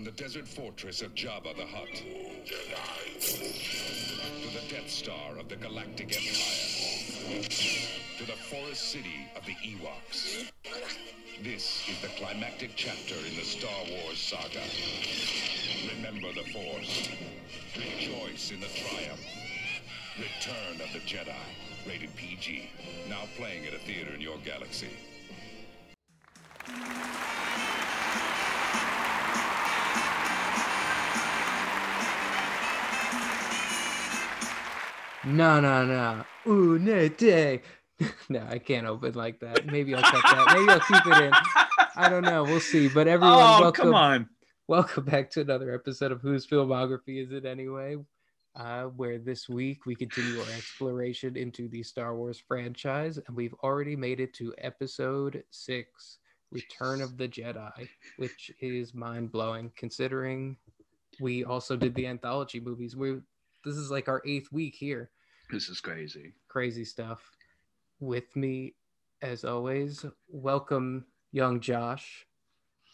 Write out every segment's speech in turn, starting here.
From the desert fortress of Jabba the Hutt to the Death Star of the Galactic Empire to the forest city of the Ewoks. This is the climactic chapter in the Star Wars saga. Remember the Force. Rejoice in the triumph. Return of the Jedi. Rated PG. Now playing at a theater in your galaxy. No, no, no. Ooh, no, I can't open like that. Maybe I'll cut that. Maybe I'll keep it in. I don't know. We'll see. But everyone, oh, welcome, come on. welcome back to another episode of Whose Filmography Is It Anyway? Uh, where this week we continue our exploration into the Star Wars franchise, and we've already made it to episode six, Return of the Jedi, which is mind blowing considering we also did the anthology movies. We this is like our eighth week here. This is crazy. Crazy stuff. With me, as always, welcome, young Josh.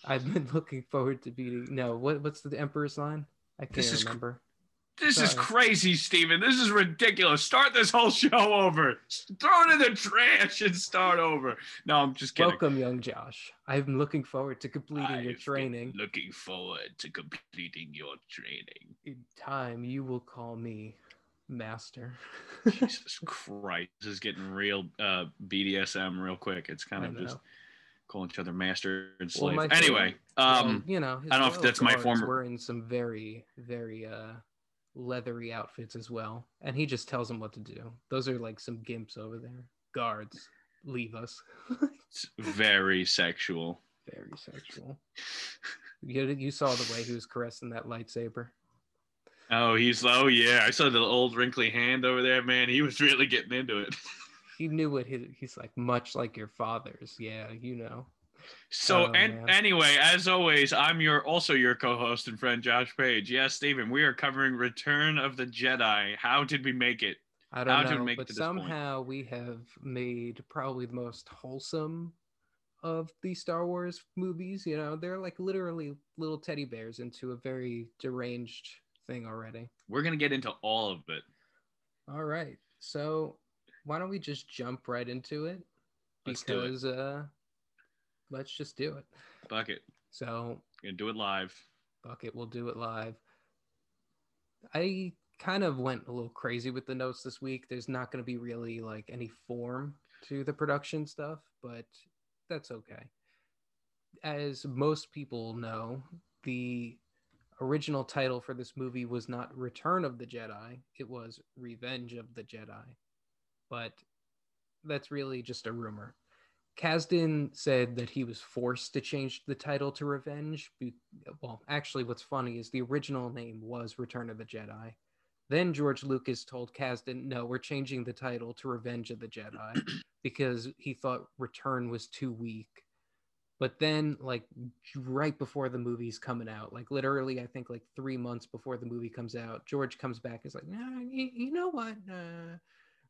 I've been looking forward to beating. No, what what's the Emperor's line? I can't This is cr- remember. This is crazy, Steven. This is ridiculous. Start this whole show over. Throw it in the trash and start over. No, I'm just kidding. Welcome, young Josh. I'm looking forward to completing your I've been training. Looking forward to completing your training. In time, you will call me master. Jesus Christ. This is getting real uh, BDSM real quick. It's kind of just calling each other master and Well, slave. my anyway, Well, um, you know, I don't know if that's my former- Were in some very, very uh, leathery outfits as well, and he just tells them what to do. Those are like some gimps over there. Guards, leave us. it's very sexual. very sexual. You, you saw the way he was caressing that lightsaber. Oh, he's oh yeah. I saw the old wrinkly hand over there, man. He was really getting into it. He knew what his, he's like, much like your father's. Yeah, you know. So Oh, and man. anyway, as always, I'm your also your co-host and friend Josh Page. Yes, Stephen, we are covering Return of the Jedi. How did we make it? I don't How did we know, make it but point? somehow we have made probably the most wholesome of the Star Wars movies. You know, they're like literally little teddy bears into a very deranged thing already. We're gonna get into all of it. All right, so why don't we just jump right into it? Let's do it. Because uh, let's just do it. Bucket. So Gonna do it live. Bucket, we'll do it live. I kind of went a little crazy with the notes this week. There's not going to be really like any form to the production stuff, but that's okay. As most people know, the original title for this movie was not Return of the Jedi, it was Revenge of the Jedi. But that's really just a rumor. Kasdan said that he was forced to change the title to Revenge. Well, actually, what's funny is the original name was Return of the Jedi. Then George Lucas told Kasdan, no, we're changing the title to Revenge of the Jedi because he thought Return was too weak. But then, like, right before the movie's coming out, like, literally, I think, like, three months before the movie comes out, George comes back and is like, nah, you, you know what? Uh,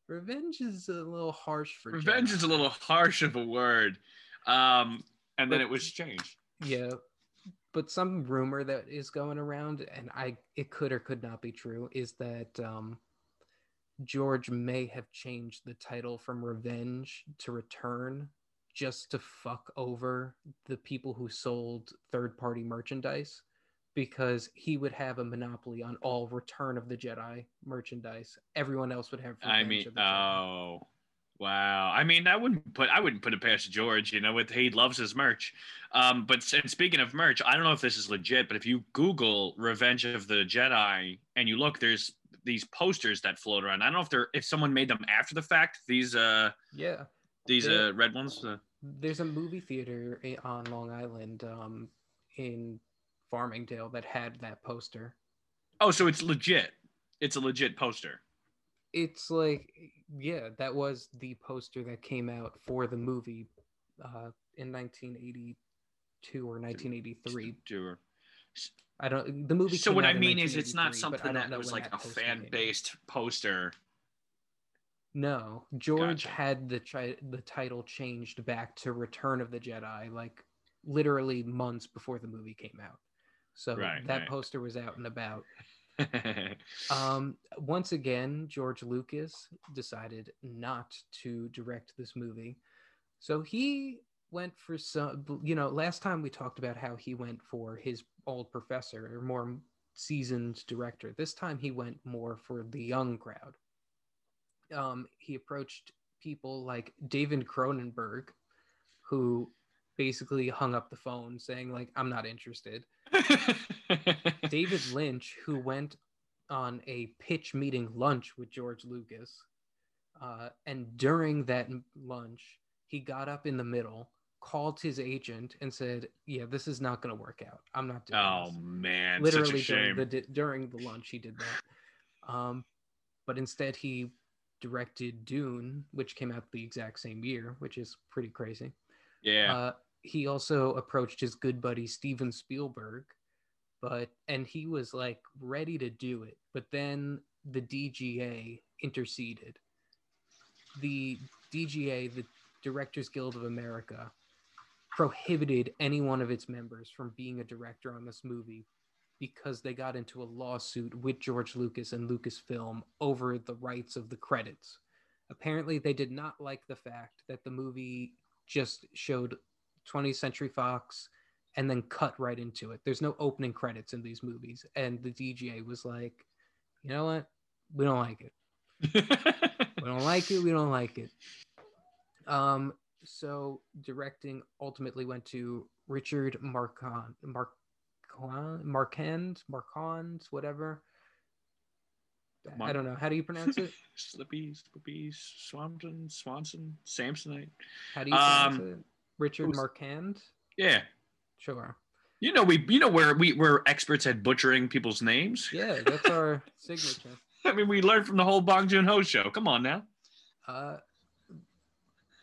Revenge is a little harsh for Revenge Jedi." is a little harsh of a word. Um, and then it was changed. Yeah. But some rumor that is going around, and I it could or could not be true, is that um George may have changed the title from Revenge to Return just to fuck over the people who sold third party merchandise because he would have a monopoly on all Return of the Jedi merchandise. Everyone else would have I mean, the Jedi. oh wow. I mean, I wouldn't put I wouldn't put it past George. You know, with he loves his merch. Um, but and speaking of merch, I don't know if this is legit, but if you Google Revenge of the Jedi and you look, there's these posters that float around. I don't know if they're if someone made them after the fact. These uh yeah. these Yeah. uh red ones. Uh, there's a movie theater on Long Island um, in Farmingdale that had that poster. oh, so it's legit. It's a legit poster. It's like, yeah, that was the poster that came out for the movie uh, in 1982 or 1983. Sure. I don't. The movie. So what I mean is, it's not 1983, but I something that was like a out. fan-based poster. No, George Gotcha. had the the title changed back to Return of the Jedi, like literally months before the movie came out. So Right, that right. poster was out and about. Um, once again, George Lucas decided not to direct this movie. So he went for some, you know, last time we talked about how he went for his old professor or more seasoned director. This time he went more for the young crowd. Um, he approached people like David Cronenberg, who basically hung up the phone saying, like, I'm not interested. David Lynch, who went on a pitch meeting lunch with George Lucas, uh, and during that lunch, he got up in the middle, called his agent, and said, "Yeah, this is not going to work out. I'm not doing oh this." man, Literally such a during shame. the during the lunch, he did that. Um, but instead, he directed Dune, which came out the exact same year, which is pretty crazy. yeah, Uh, he also approached his good buddy Steven Spielberg, but and he was like ready to do it, but then the DGA interceded. The DGA, the Directors Guild of America, prohibited any one of its members from being a director on this movie because they got into a lawsuit with George Lucas and Lucasfilm over the rights of the credits. Apparently, they did not like the fact that the movie just showed 20th Century Fox and then cut right into it. There's no opening credits in these movies. And the DGA was like, you know what? We don't like it. We don't like it. We don't like it. Um, so directing ultimately went to Richard Marcon, Marquand, Marquand, Marquand, whatever. I don't know. How do you pronounce it? Slippy, Slippy, Swanson, Swanson, Samsonite. How do you pronounce Um, it? Richard who's- Marquand? Yeah, Sure. you know we, you know where we we're experts at butchering people's names. Yeah, that's our signature. I mean, we learned from the whole Bong Joon Ho show. Come on now. Uh,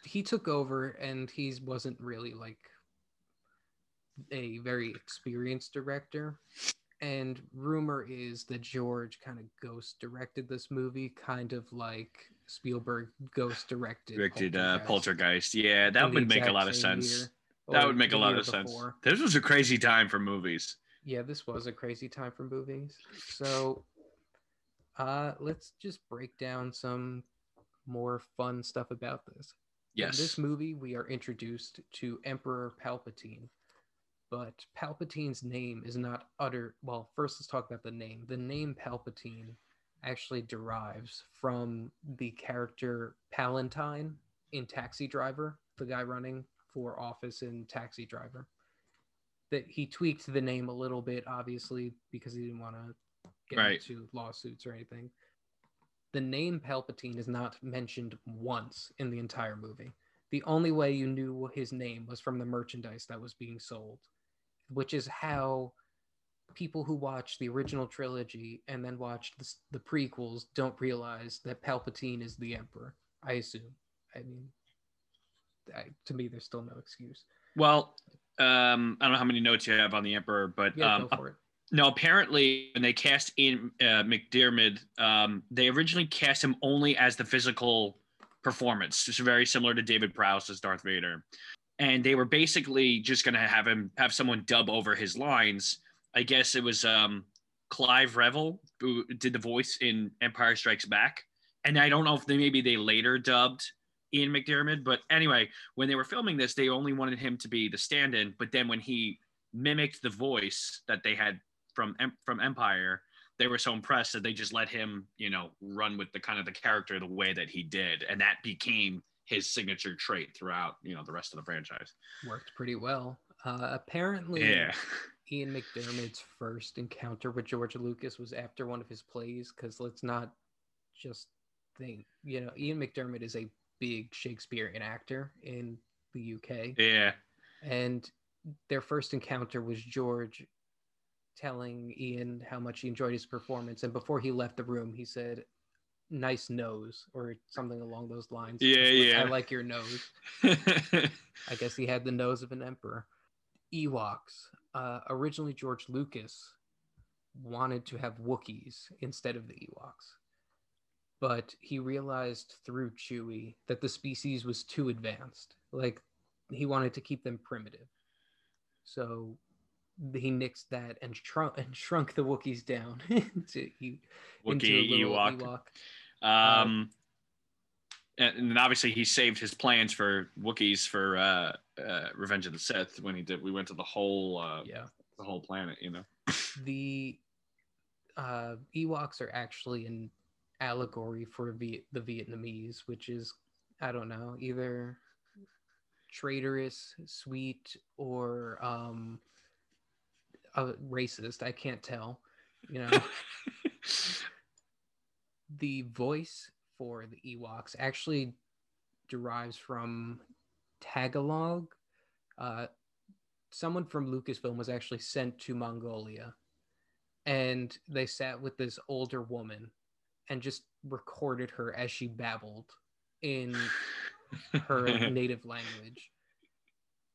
he took over, and he wasn't really like a very experienced director. And rumor is that George kind of ghost directed this movie, kind of like Spielberg ghost directed. Directed uh, Poltergeist Poltergeist. Yeah, that would make a lot of sense. year, That would make a lot of sense. This was a crazy time for movies. yeah this was a crazy time for movies so uh let's just break down some more fun stuff about this in Yes. this movie we are introduced to emperor palpatine but palpatine's name is not utter well first let's talk about the name the name palpatine actually derives from the character palantine in taxi driver the guy running for office in taxi driver that he tweaked the name a little bit, obviously, because he didn't want to get Right. into lawsuits or anything. The name Palpatine is not mentioned once in the entire movie. The only way you knew his name was from the merchandise that was being sold, which is how people who watch the original trilogy and then watch the, the prequels don't realize that Palpatine is the Emperor. I assume. I mean, I, to me, there's still no excuse. Well, um, I don't know how many notes you have on the Emperor, but Yeah, um, go for it. no, apparently when they cast in uh, McDermott, um, they originally cast him only as the physical performance, just very similar to David Prowse as Darth Vader. And they were basically just going to have him have someone dub over his lines. I guess it was um, Clive Revill who did the voice in Empire Strikes Back. And I don't know if they maybe they later dubbed Ian McDermott, but anyway, when they were filming this, they only wanted him to be the stand-in. But then when he mimicked the voice that they had from from Empire, they were so impressed that they just let him, you know, run with the kind of the character the way that he did, and that became his signature trait throughout, you know, the rest of the franchise. Worked pretty well. Uh, apparently, Yeah, Ian McDermott's first encounter with George Lucas was after one of his plays, because let's not just think, you know, Ian McDermott is a big Shakespearean actor in the UK. yeah, And their first encounter was George telling Ian how much he enjoyed his performance. And before he left the room, he said, nice nose, or something along those lines. Yeah, like, yeah. I like your nose. I guess he had the nose of an emperor. Ewoks. Uh, originally, George Lucas wanted to have Wookiees instead of the Ewoks. But he realized through Chewie that the species was too advanced. Like, he wanted to keep them primitive. So he nixed that and shrunk and shrunk the Wookiees down into, you into a Wookiee little Ewok. Ewok. Um, and, and obviously he saved his plans for Wookiees for uh, uh, Revenge of the Sith when he did. We went to the whole uh, Yeah. the whole planet, you know. the uh, Ewoks are actually an allegory for Viet- the Vietnamese, which is I don't know either traitorous, sweet, or um, uh, racist. I can't tell. You know, the voice for the Ewoks actually derives from Tagalog. Uh, someone from Lucasfilm was actually sent to Mongolia, and they sat with this older woman and just recorded her as she babbled in her native language.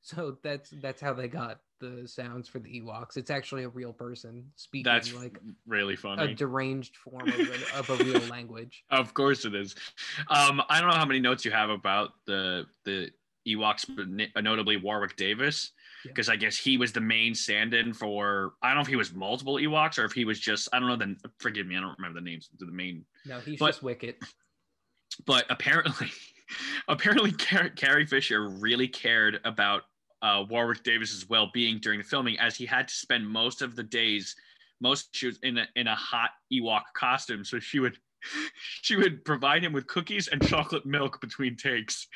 So that's that's how they got the sounds for the Ewoks. It's actually a real person speaking That's like really funny. a deranged form of a, of a real language. Of course it is. Um, I don't know how many notes you have about the the Ewoks, but notably Warwick Davis, Yeah. because I guess he was the main stand-in for. I don't know if he was multiple Ewoks or if he was just. I don't know. Then forgive me, I don't remember the names of the main. No, he's But- just Wicket. But apparently, apparently Car- Carrie Fisher really cared about uh, Warwick Davis's well-being during the filming, as he had to spend most of the days, most she was in a in a hot Ewok costume, so she would she would provide him with cookies and chocolate milk between takes,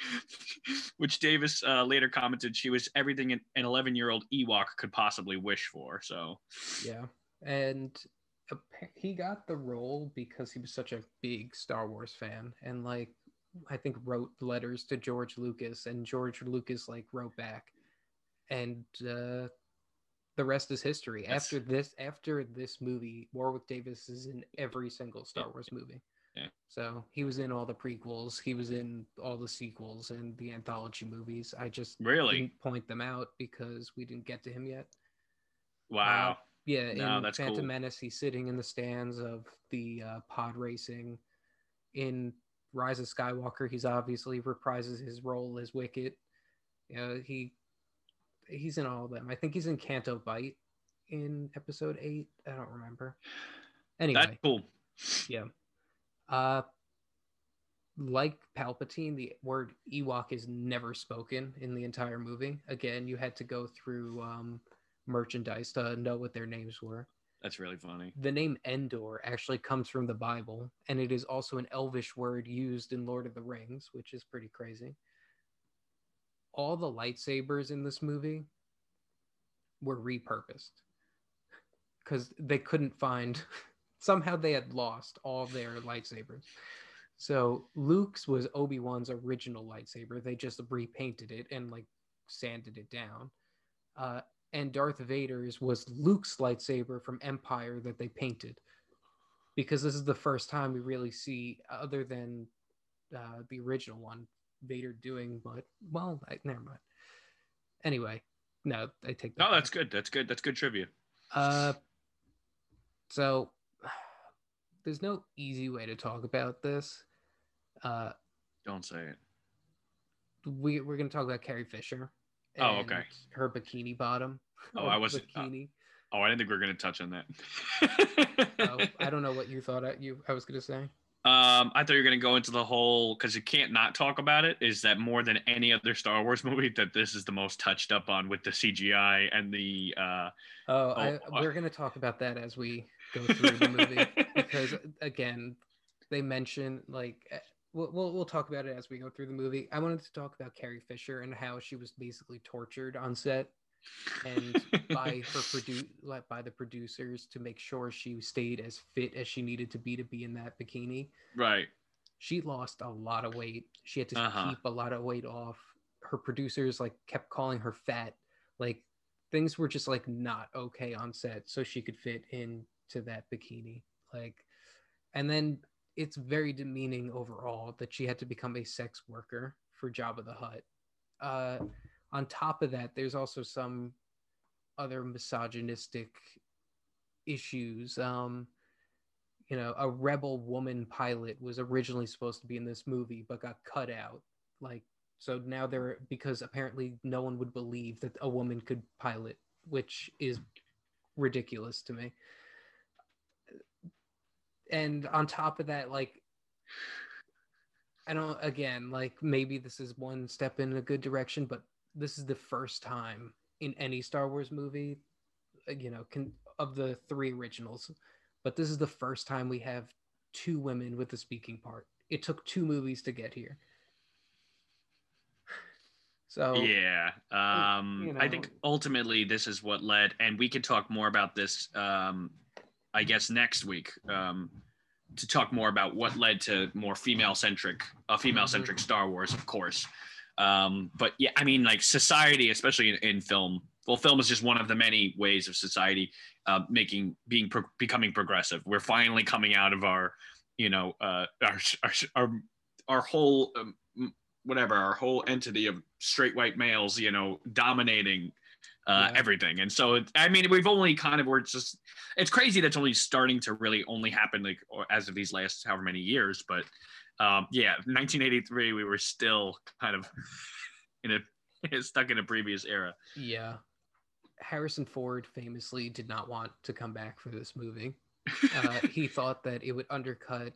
which Davis uh, later commented she was everything an 11 year old Ewok could possibly wish for. So Yeah, and he got the role because he was such a big Star Wars fan, and like I think wrote letters to George Lucas, and George Lucas like wrote back, and uh, the rest is history. That's- After this, after this movie, Warwick Davis is in every single Star Wars movie. Yeah. So he was in all the prequels, he was in all the sequels and the anthology movies. I just really, didn't point them out because we didn't get to him yet. wow. Yeah, No, in Phantom cool. Menace, he's sitting in the stands of the uh, pod racing. In Rise of Skywalker, he's obviously reprises his role as Wicket. You know, he he's in all of them. I think he's in Canto Bight in Episode Eight. I don't remember. Anyway, That's cool. yeah. Uh, like Palpatine, the word Ewok is never spoken in the entire movie. Again, you had to go through um, merchandise to know what their names were. That's really funny. The name Endor actually comes from the Bible, and it is also an Elvish word used in Lord of the Rings, which is pretty crazy. All the lightsabers in this movie were repurposed because they couldn't find. Somehow they had lost all their lightsabers. So Luke's was Obi Wan's original lightsaber. They just repainted it and like sanded it down. Uh, and Darth Vader's was Luke's lightsaber from Empire that they painted. Because this is the first time we really see, other than uh, the original one, Vader doing what? Well, I, never mind. Anyway, no, I take that. No, that's good. That's good. That's good trivia. Uh, so there's no easy way to talk about this. Uh, Don't say it. we we're gonna talk about Carrie Fisher. Oh, okay. Her bikini bottom. Oh, I wasn't- uh, Oh, I didn't think we were going to touch on that. oh, I don't know what you thought I, you I was gonna say. Um, I thought you were going to go into the whole because you can't not talk about it. Is that more than any other Star Wars movie that this is the most touched up on with the CGI and the uh Oh, I, uh, we're gonna talk about that as we go through the movie because again, they mention like eh, we'll, we'll we'll talk about it as we go through the movie. I wanted to talk about Carrie Fisher and how she was basically tortured on set and by her produ- like, by the producers to make sure she stayed as fit as she needed to be to be in that bikini. right. She lost a lot of weight. She had to Uh-huh. keep a lot of weight off. Her producers like kept calling her fat. Like things were just like not okay on set so she could fit into that bikini. Like and then it's very demeaning overall that she had to become a sex worker for Jabba the Hutt. Uh on top of that, there's also some other misogynistic issues. Um, you know, a rebel woman pilot was originally supposed to be in this movie, but got cut out. Like, so now they're because apparently no one would believe that a woman could pilot which is ridiculous to me. And on top of that, like I don't again, like maybe this is one step in a good direction, but this is the first time in any Star Wars movie, uh, you know, can of the three originals, but this is the first time we have two women with a speaking part. It took two movies to get here. So yeah, um, you I think ultimately this is what led, and we could talk more about this, um, I guess, next week. Um, to talk more about what led to more female centric, a female centric Star Wars, of course. Um, but yeah, I mean, like society, especially in, in film. Well, film is just one of the many ways of society uh, making being pro- becoming progressive. We're finally coming out of our, you know, uh, our our our, our whole um, whatever our whole entity of straight white males, you know, dominating uh, Yeah. everything. And so, it, I mean, we've only kind of, we're just, it's crazy that's only starting to really only happen like as of these last however many years. But um, yeah, 1983, we were still kind of in a, stuck in a previous era. yeah. Harrison Ford famously did not want to come back for this movie. Uh, he thought that it would undercut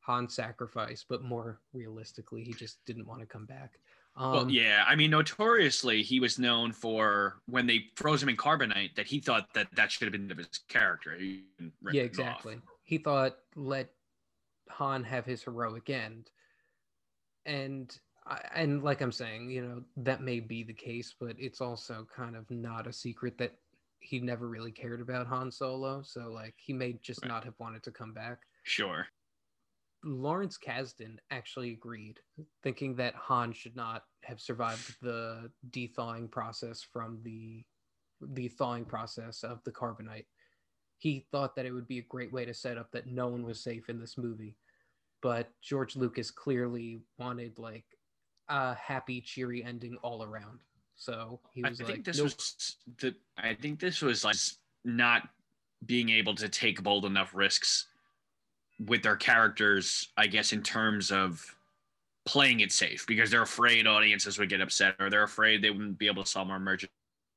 Han's sacrifice, but more realistically, he just didn't want to come back. Um, well, yeah, I mean, notoriously, he was known for when they froze him in carbonite that he thought that that should have been of his character. Yeah, exactly. He thought let Han have his heroic end, and and like I'm saying, you know that may be the case, but it's also kind of not a secret that he never really cared about Han Solo. So like he may just Right. not have wanted to come back. Sure. Lawrence Kasdan actually agreed, thinking that Han should not have survived the thawing process from the the thawing process of the carbonite. He thought that it would be a great way to set up that no one was safe in this movie. But George Lucas clearly wanted like a happy, cheery ending all around. So he was I was think this nope. was the. I think this was like not being able to take bold enough risks with their characters. I guess in terms of playing it safe because they're afraid audiences would get upset or they're afraid they wouldn't be able to sell more merchandise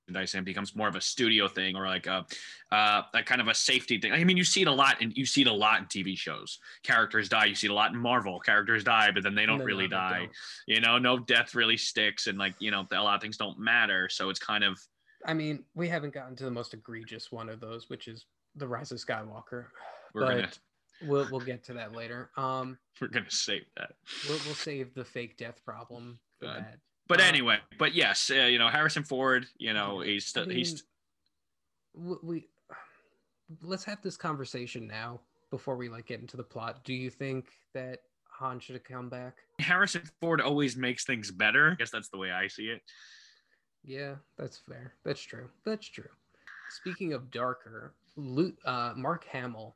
and it becomes more of a studio thing or like a uh, a kind of a safety thing. I mean, you see it a lot and you see it a lot in TV shows. Characters die. You see it a lot in Marvel. Characters die, but then they don't No, no, really they die don't. you know no death really sticks and like you know a lot of things don't matter so it's kind of I mean, we haven't gotten to the most egregious one of those, which is the Rise of Skywalker. we're gonna we'll we'll get to that later. Um, we're gonna save that we'll we'll save the fake death problem for God. that. But Uh, anyway but yes uh, you know harrison ford you know he's still I he's mean, w- we let's have this conversation now before we like get into the plot. Do you think that Han should have come back? harrison ford always makes things better i guess that's the way i see it Yeah, that's fair. That's true. That's true. Speaking of darker, Lu uh, Mark Hamill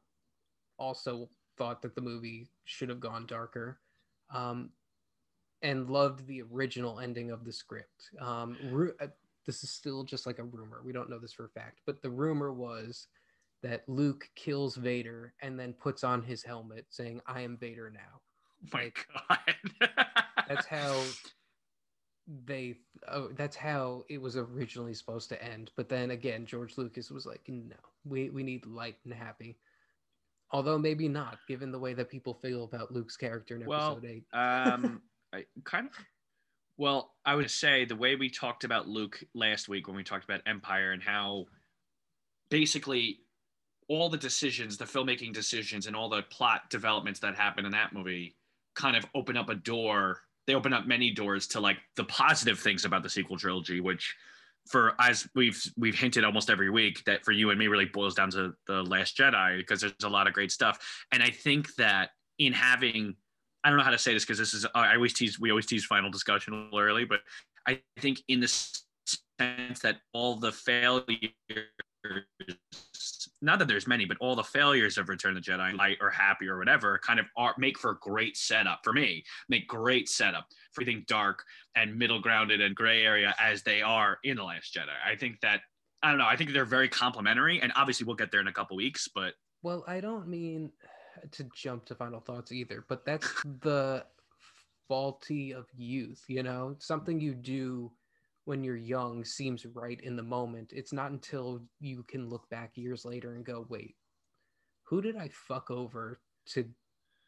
also thought that the movie should have gone darker, um, and loved the original ending of the script. Um, ru- uh, this is still just like a rumor. We don't know this for a fact, but the rumor was that Luke kills Vader and then puts on his helmet, saying, "I am Vader now." oh my Like, god that's how they oh, that's how it was originally supposed to end but then again george lucas was like no we we need light and happy although maybe not given the way that people feel about luke's character in Well, episode 8 um I kind of well i would say the way we talked about luke last week when we talked about empire and how basically all the decisions the filmmaking decisions and all the plot developments that happen in that movie kind of open up a door. They open up many doors to like the positive things about the sequel trilogy which for as we've we've hinted almost every week that for you and me really boils down to the last jedi because there's a lot of great stuff. And i think that in having I don't know how to say this because this is I always tease we always tease final discussion a little early, but I think in the sense that all the failures, not that there's many, but all the failures of Return of the Jedi, light or happy or whatever, kind of are make for great setup for me. Make great setup for everything dark and middle grounded and gray area as they are in the Last Jedi. I think that I don't know. I think they're very complementary, and obviously we'll get there in a couple weeks, but well i don't mean to jump to final thoughts either but that's the faulty of youth you know something you do when you're young seems right in the moment. It's not until you can look back years later and go, wait, who did I fuck over to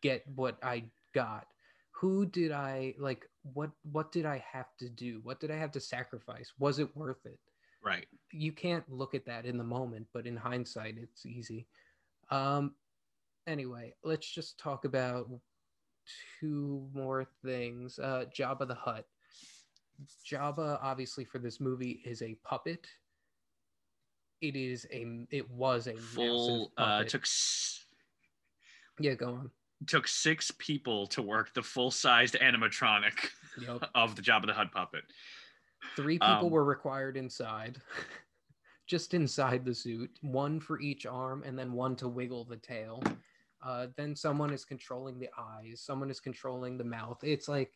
get what I got? Who did I like what what did I have to do? What did I have to sacrifice? Was it worth it? Right. You can't look at that in the moment, but in hindsight it's easy. Um anyway, let's just talk about two more things. Uh Jabba the Hutt. Jabba obviously for this movie is a puppet. It is a it was a full. Uh, took. S- yeah, go on. Took six people to work the full-sized animatronic Yep. of the Jabba the Hutt puppet. Three people Um, were required inside, just inside the suit, one for each arm, and then one to wiggle the tail. Uh, then someone is controlling the eyes, someone is controlling the mouth. It's like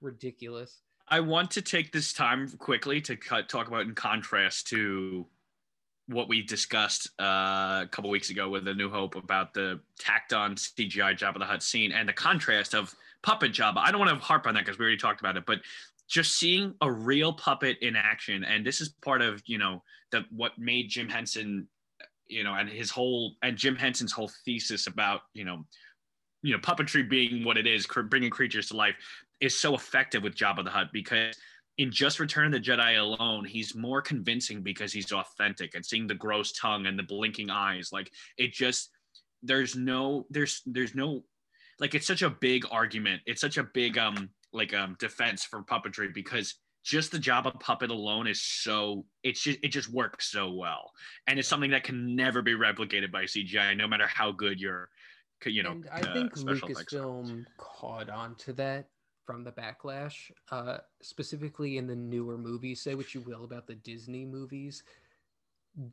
ridiculous. I want to take this time quickly to cut, talk about in contrast to what we discussed uh, a couple weeks ago with the New Hope about the tacked on CGI Jabba the Hutt scene and the contrast of puppet Jabba. I don't want to harp on that because we already talked about it, but just seeing a real puppet in action, and this is part of you know the what made Jim Henson, you know, and his whole and Jim Henson's whole thesis about you know, you know, puppetry being what it is, bringing creatures to life, is so effective with Jabba the Hutt because in just Return of the Jedi alone, he's more convincing because he's authentic and seeing the gross tongue and the blinking eyes. Like it just there's no there's there's no like it's such a big argument. It's such a big um like um defense for puppetry because just the Jabba puppet alone is so it's just it just works so well. And it's something that can never be replicated by CGI, no matter how good your you know and I uh, think special effects are. Lucasfilm caught on to that from the backlash, uh, specifically in the newer movies. Say what you will about the Disney movies,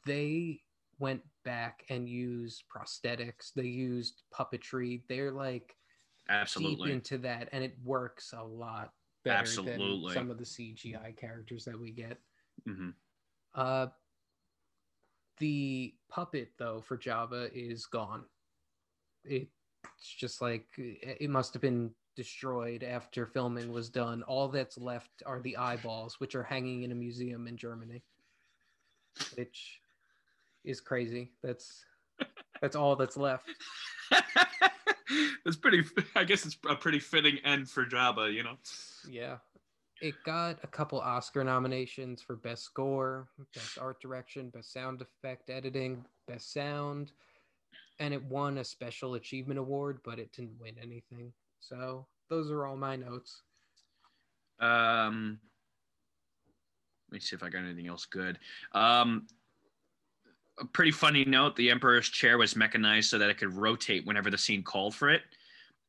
they went back and used prosthetics. They used puppetry. They're like absolutely deep into that, and it works a lot better Absolutely. than some of the CGI characters that we get. Mhm. Uh, the puppet though for Jabba is gone. It's just like it must have been destroyed after filming was done. All that's left are the eyeballs, which are hanging in a museum in Germany, which is crazy. That's that's all that's left. it's pretty. I guess it's a pretty fitting end for Jabba. You know. Yeah. It got a couple Oscar nominations for Best Score, Best Art Direction, Best Sound Effect Editing, Best Sound, and it won a Special Achievement Award, but it didn't win anything. So those are all my notes. Um, let me see if I got anything else good. Um, a pretty funny note: the Emperor's chair was mechanized so that it could rotate whenever the scene called for it.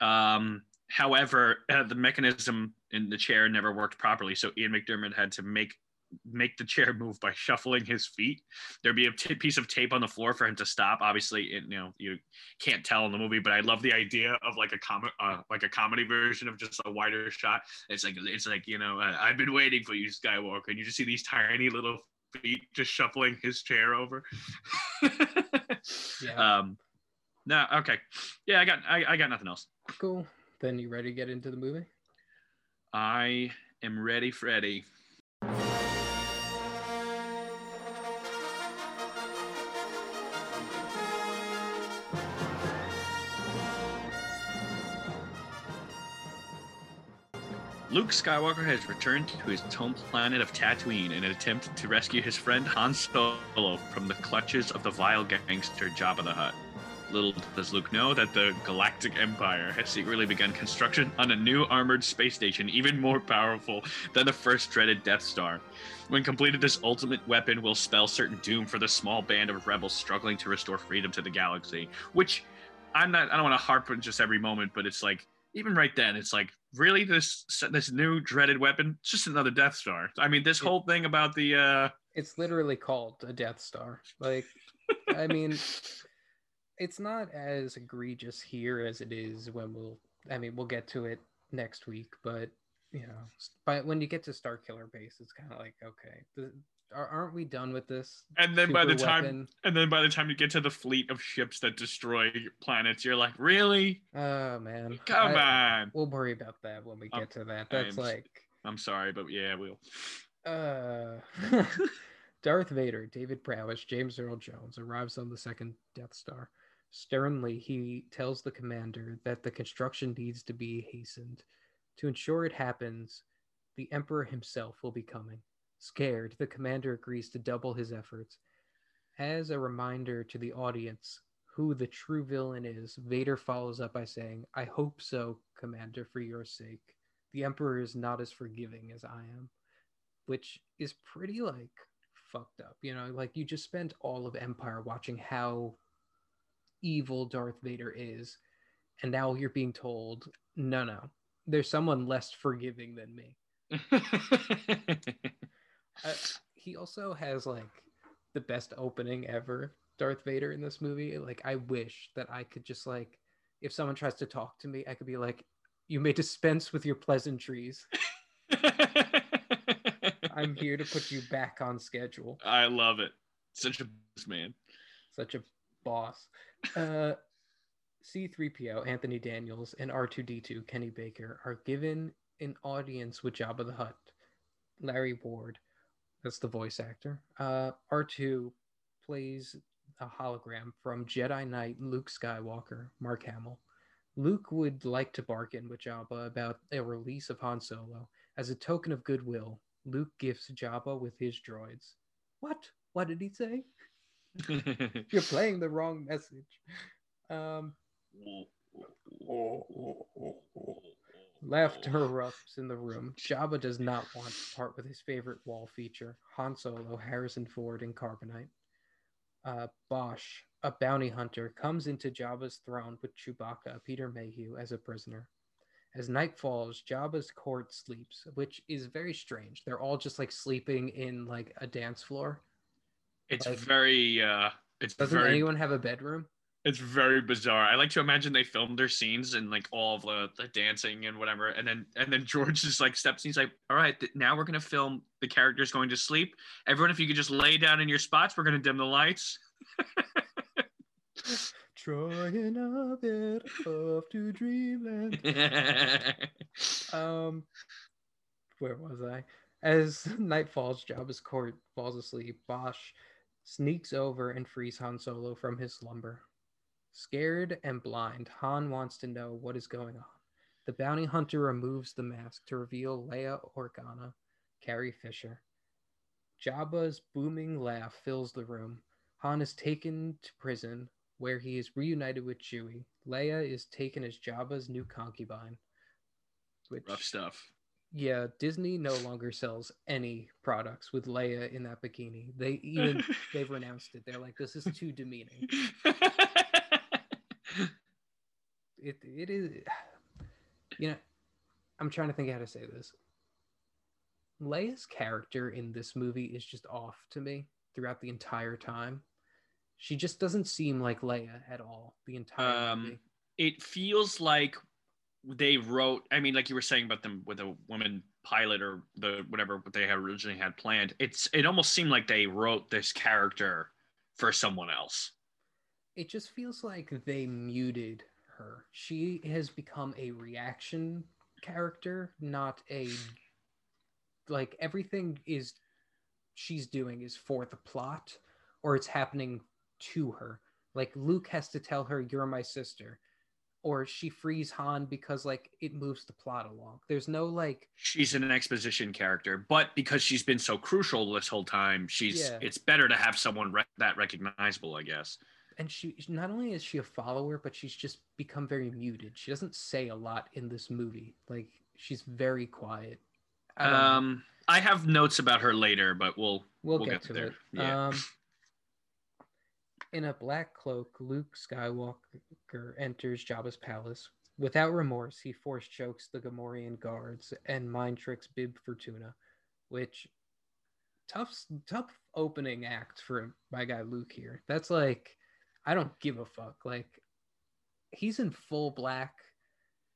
Um, however, uh, the mechanism in the chair never worked properly, so Ian McDermott had to make make the chair move by shuffling his feet. There'd be a t- piece of tape on the floor for him to stop. Obviously, it, you know you can't tell in the movie, but I love the idea of like a com- uh, like a comedy version of just a wider shot. It's like it's like you know uh, I've been waiting for you, Skywalker, and you just see these tiny little feet just shuffling his chair over. Yeah. Um. No. Okay. Yeah. I got. I, I got nothing else. Cool. Then you ready to get into the movie? I am ready, Freddy. Luke Skywalker has returned to his home planet of Tatooine in an attempt to rescue his friend Han Solo from the clutches of the vile gangster Jabba the Hutt. Little does Luke know that the Galactic Empire has secretly begun construction on a new armored space station, even more powerful than the first dreaded Death Star. When completed, this ultimate weapon will spell certain doom for the small band of rebels struggling to restore freedom to the galaxy. Which I'm not. I don't want to harp on just every moment, but it's like even right then, it's like really this this new dreaded weapon. It's just another Death Star. I mean, this Yeah. whole thing about the. uh It's literally called a Death Star. Like, I mean, it's not as egregious here as it is when we'll. I mean, we'll get to it next week, but you know, but when you get to Star Killer Base, it's kind of like, okay, aren't we done with this? And then by the time, weapon? and then by the time you get to the fleet of ships that destroy planets, you're like, really? oh man, Come I- on. We'll worry about that when we Um, get to that. That's am like, I'm sorry, but yeah, we'll. Uh, Darth Vader, David Prowse, James Earl Jones arrives on the second Death Star. Sternly, he tells the commander that the construction needs to be hastened. To ensure it happens, the Emperor himself will be coming. Scared, the commander agrees to double his efforts. As a reminder to the audience who the true villain is, Vader follows up by saying, I hope so, Commander, for your sake. The Emperor is not as forgiving as I am. Which is pretty like fucked up. You know, like you just spent all of Empire watching how evil Darth Vader is, and now you're being told, no, no, there's someone less forgiving than me. Uh, he also has like the best opening ever, Darth Vader in this movie. Like, I wish that I could just like, if someone tries to talk to me, I could be like, "You may dispense with your pleasantries. I'm here to put you back on schedule." I love it. Such a man. Such a boss. Uh, C3PO, Anthony Daniels, and R2D2, Kenny Baker, are given an audience with Jabba the Hutt. Larry Ward, that's the voice actor. Uh, R2 plays a hologram from Jedi Knight Luke Skywalker, Mark Hamill. Luke would like to bargain with Jabba about a release of Han Solo. As a token of goodwill, Luke gifts Jabba with his droids. What? What did he say? You're playing the wrong message. Um, Laughter erupts in the room. Jabba does not want to part with his favorite wall feature Han Solo, Harrison Ford, and Carbonite. Uh, Boushh, a bounty hunter, comes into Jabba's throne with Chewbacca, Peter Mayhew, as a prisoner. As night falls, Jabba's court sleeps, which is very strange. They're all just like sleeping in like a dance floor. It's Like- very uh it's Doesn't very anyone have a bedroom? It's very bizarre. I like to imagine they filmed their scenes and like all of the, the dancing and whatever, and then and then George just like steps and he's like, "All right, th- now we're gonna film the characters going to sleep. Everyone, if you could just lay down in your spots, we're gonna dim the lights." Trying a bit off to dreamland. Um, where was I? As night falls, Jabba's court falls asleep. Boushh sneaks over and frees Han Solo from his slumber. Scared and blind, Han wants to know what is going on. The bounty hunter removes the mask to reveal Leia Organa, Carrie Fisher. Jabba's booming laugh fills the room. Han is taken to prison, where he is reunited with Chewie. Leia is taken as Jabba's new concubine. Which, Rough stuff. yeah, Disney no longer sells any products with Leia in that bikini. They even they've renounced it. They're like, this is too demeaning. It it is, you know, I'm trying to think how to say this. Leia's character in this movie is just off to me throughout the entire time. She just doesn't seem like Leia at all the entire Um, movie. it feels like they wrote i mean like you were saying about them with a woman pilot or the whatever what they had originally had planned it's it almost seemed like they wrote this character for someone else it just feels like they muted her. She has become a reaction character, not a like everything is she's doing is for the plot or it's happening to her. Like Luke has to tell her you're my sister or she frees Han because like it moves the plot along. There's no like she's an exposition character but because she's been so crucial this whole time she's Yeah. it's better to have someone rec- that recognizable i guess and she not only is she a follower but she's just become very muted. She doesn't say a lot in this movie. Like she's very quiet. I don't know. um i have notes about her later but we'll We'll, We'll get, get to there. it. Yeah. Um, in a black cloak, Luke Skywalker enters Jabba's palace. Without remorse, he force chokes the Gamorrean guards and mind tricks Bib Fortuna, which tough tough opening act for my guy Luke here. That's like I don't give a fuck. Like he's in full black.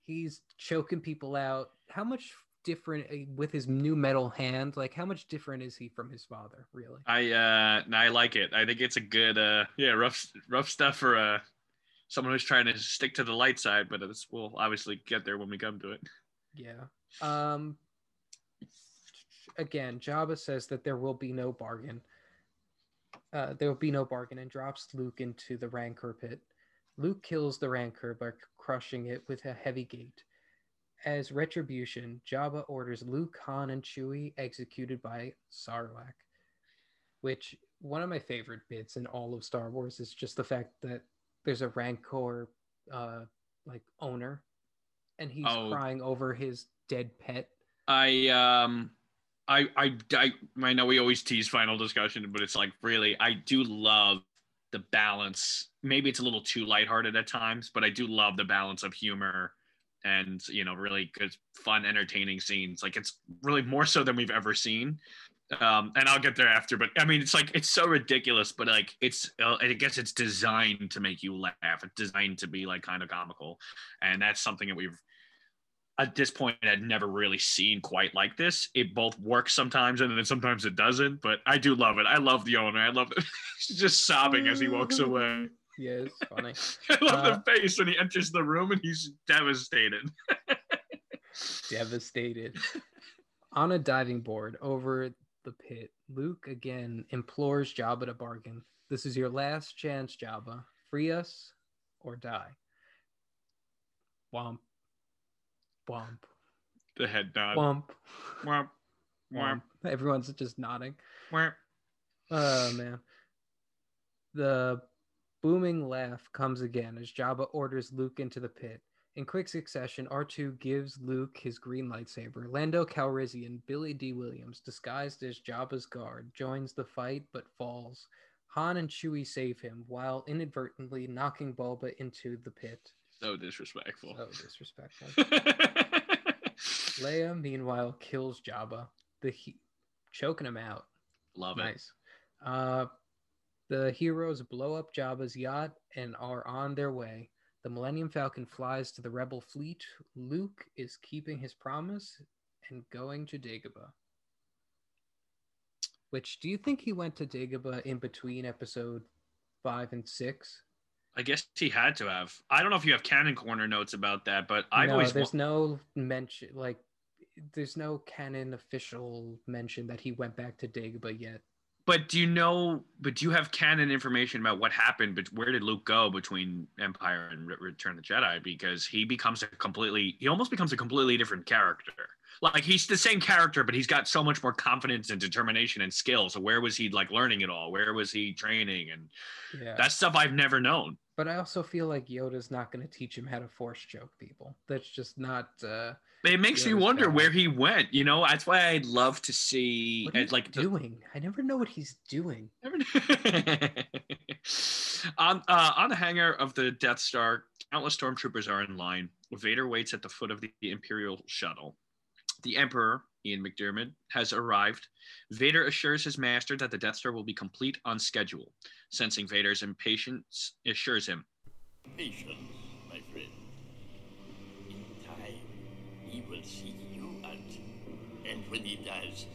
He's choking people out. How much different uh, with his new metal hand? Like how much different is he from his father, really? i uh i like it i think it's a good uh yeah rough rough stuff for uh someone who's trying to stick to the light side but it's we'll obviously get there when we come to it Yeah. Um again, Jabba says that there will be no bargain. Uh, there will be no bargain and drops Luke into the Rancor pit. Luke kills the Rancor by crushing it with a heavy gate. As retribution, Jabba orders Luke, Han, and Chewie executed by Sarlacc, which one of my favorite bits in all of Star Wars is just the fact that there's a Rancor uh, like owner, and he's Oh. crying over his dead pet. I um I, I I I know we always tease final discussion, but it's like really I do love the balance. Maybe it's a little too lighthearted at times, but I do love the balance of humor and you know really good fun entertaining scenes. Like it's really more so than we've ever seen. Um, and I'll get there after, but I mean, it's like it's so ridiculous, but like it's, uh, I guess it's designed to make you laugh. It's designed to be like kind of comical, and that's something that we've at this point I'd never really seen quite like this. It both works sometimes and then sometimes it doesn't, but I do love it. I love the owner. I love it. He's just sobbing as he walks away. Yeah, it's funny. I love Uh, the face when he enters the room and he's devastated. devastated. On a diving board over the pit, Luke again implores Jabba to bargain. This is your last chance, Jabba. Free us or die. Womp. Womp. The head nod. Womp. Womp, Womp. Everyone's just nodding. womp. Oh man. The booming laugh comes again as Jabba orders Luke into the pit. In quick succession, R2 gives Luke his green lightsaber. Lando Calrissian, Billy Dee Williams, disguised as Jabba's guard, joins the fight but falls. Han and Chewie save him while inadvertently knocking Boba into the pit. So disrespectful. So disrespectful. Leia, meanwhile, kills Jabba, the he- choking him out. love it. Nice. Uh, the heroes blow up Jabba's yacht and are on their way. The Millennium Falcon flies to the Rebel fleet. Luke is keeping his promise and going to Dagobah. Which do you think he went to Dagobah in between episode five and six? I guess he had to have. I don't know if you have canon corner notes about that, but I've no, always there's no mention like there's no canon official mention that he went back to Dagobah yet. But do you know? But do you have canon information about what happened? But where did Luke go between Empire and Return of the Jedi? Because he becomes a completely, he almost becomes a completely different character. Like he's the same character, but he's got so much more confidence and determination and skill. So where was he like learning it all? Where was he training? And Yeah. that's stuff I've never known. But I also feel like Yoda's not going to teach him how to force choke people. That's just not. Uh, It makes Yeah, me wonder where he went. You know, that's why I'd love to see what he's like the- doing. I never know what he's doing. On uh, on the hangar of the Death Star, countless stormtroopers are in line. Vader waits at the foot of the Imperial shuttle. The Emperor, Ian McDiarmid, has arrived. Vader assures his master that the Death Star will be complete on schedule. Sensing Vader's impatience, assures him, Patience, my friend. In time, he will seek you out. And when he does,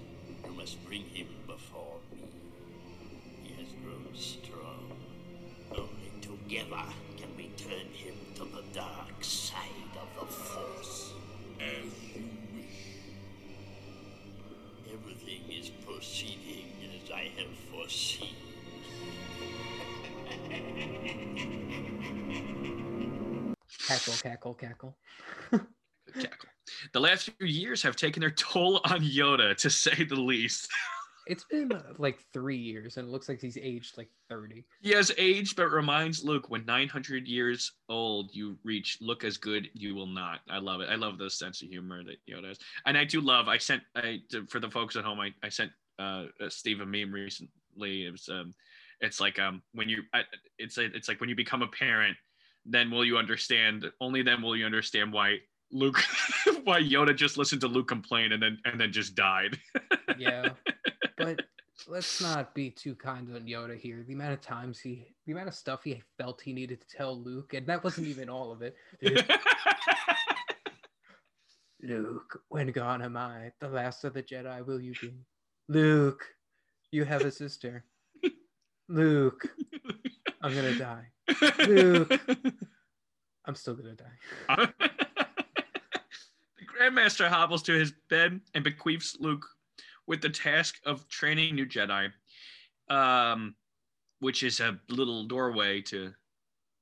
you must bring him before me. He has grown strong. Only together can we turn him to the dark Cackle, cackle, cackle. Jackal. The last few years have taken their toll on Yoda, to say the least. It's been uh, like three years, and it looks like he's aged like thirty. He has aged, but reminds Luke when 900 years old you reach, look as good you will not. I love it. I love the sense of humor that Yoda has. And I do love, I sent, I for the folks at home, I, I sent uh, uh, Steve a meme recently. It was, um, it's like um when you, it's a, it's like when you become a parent, then will you understand? Only then will you understand why Luke, why Yoda just listened to Luke complain and then and then just died. Yeah, but let's not be too kind on Yoda here. The amount of times he, the amount of stuff he felt he needed to tell Luke, and that wasn't even all of it. Luke, when gone am I? The last of the Jedi will you be? Luke, you have a sister. Luke, I'm gonna die. I'm still gonna die. the Grandmaster hobbles to his bed and bequeaths Luke with the task of training new Jedi, um, which is a little doorway to,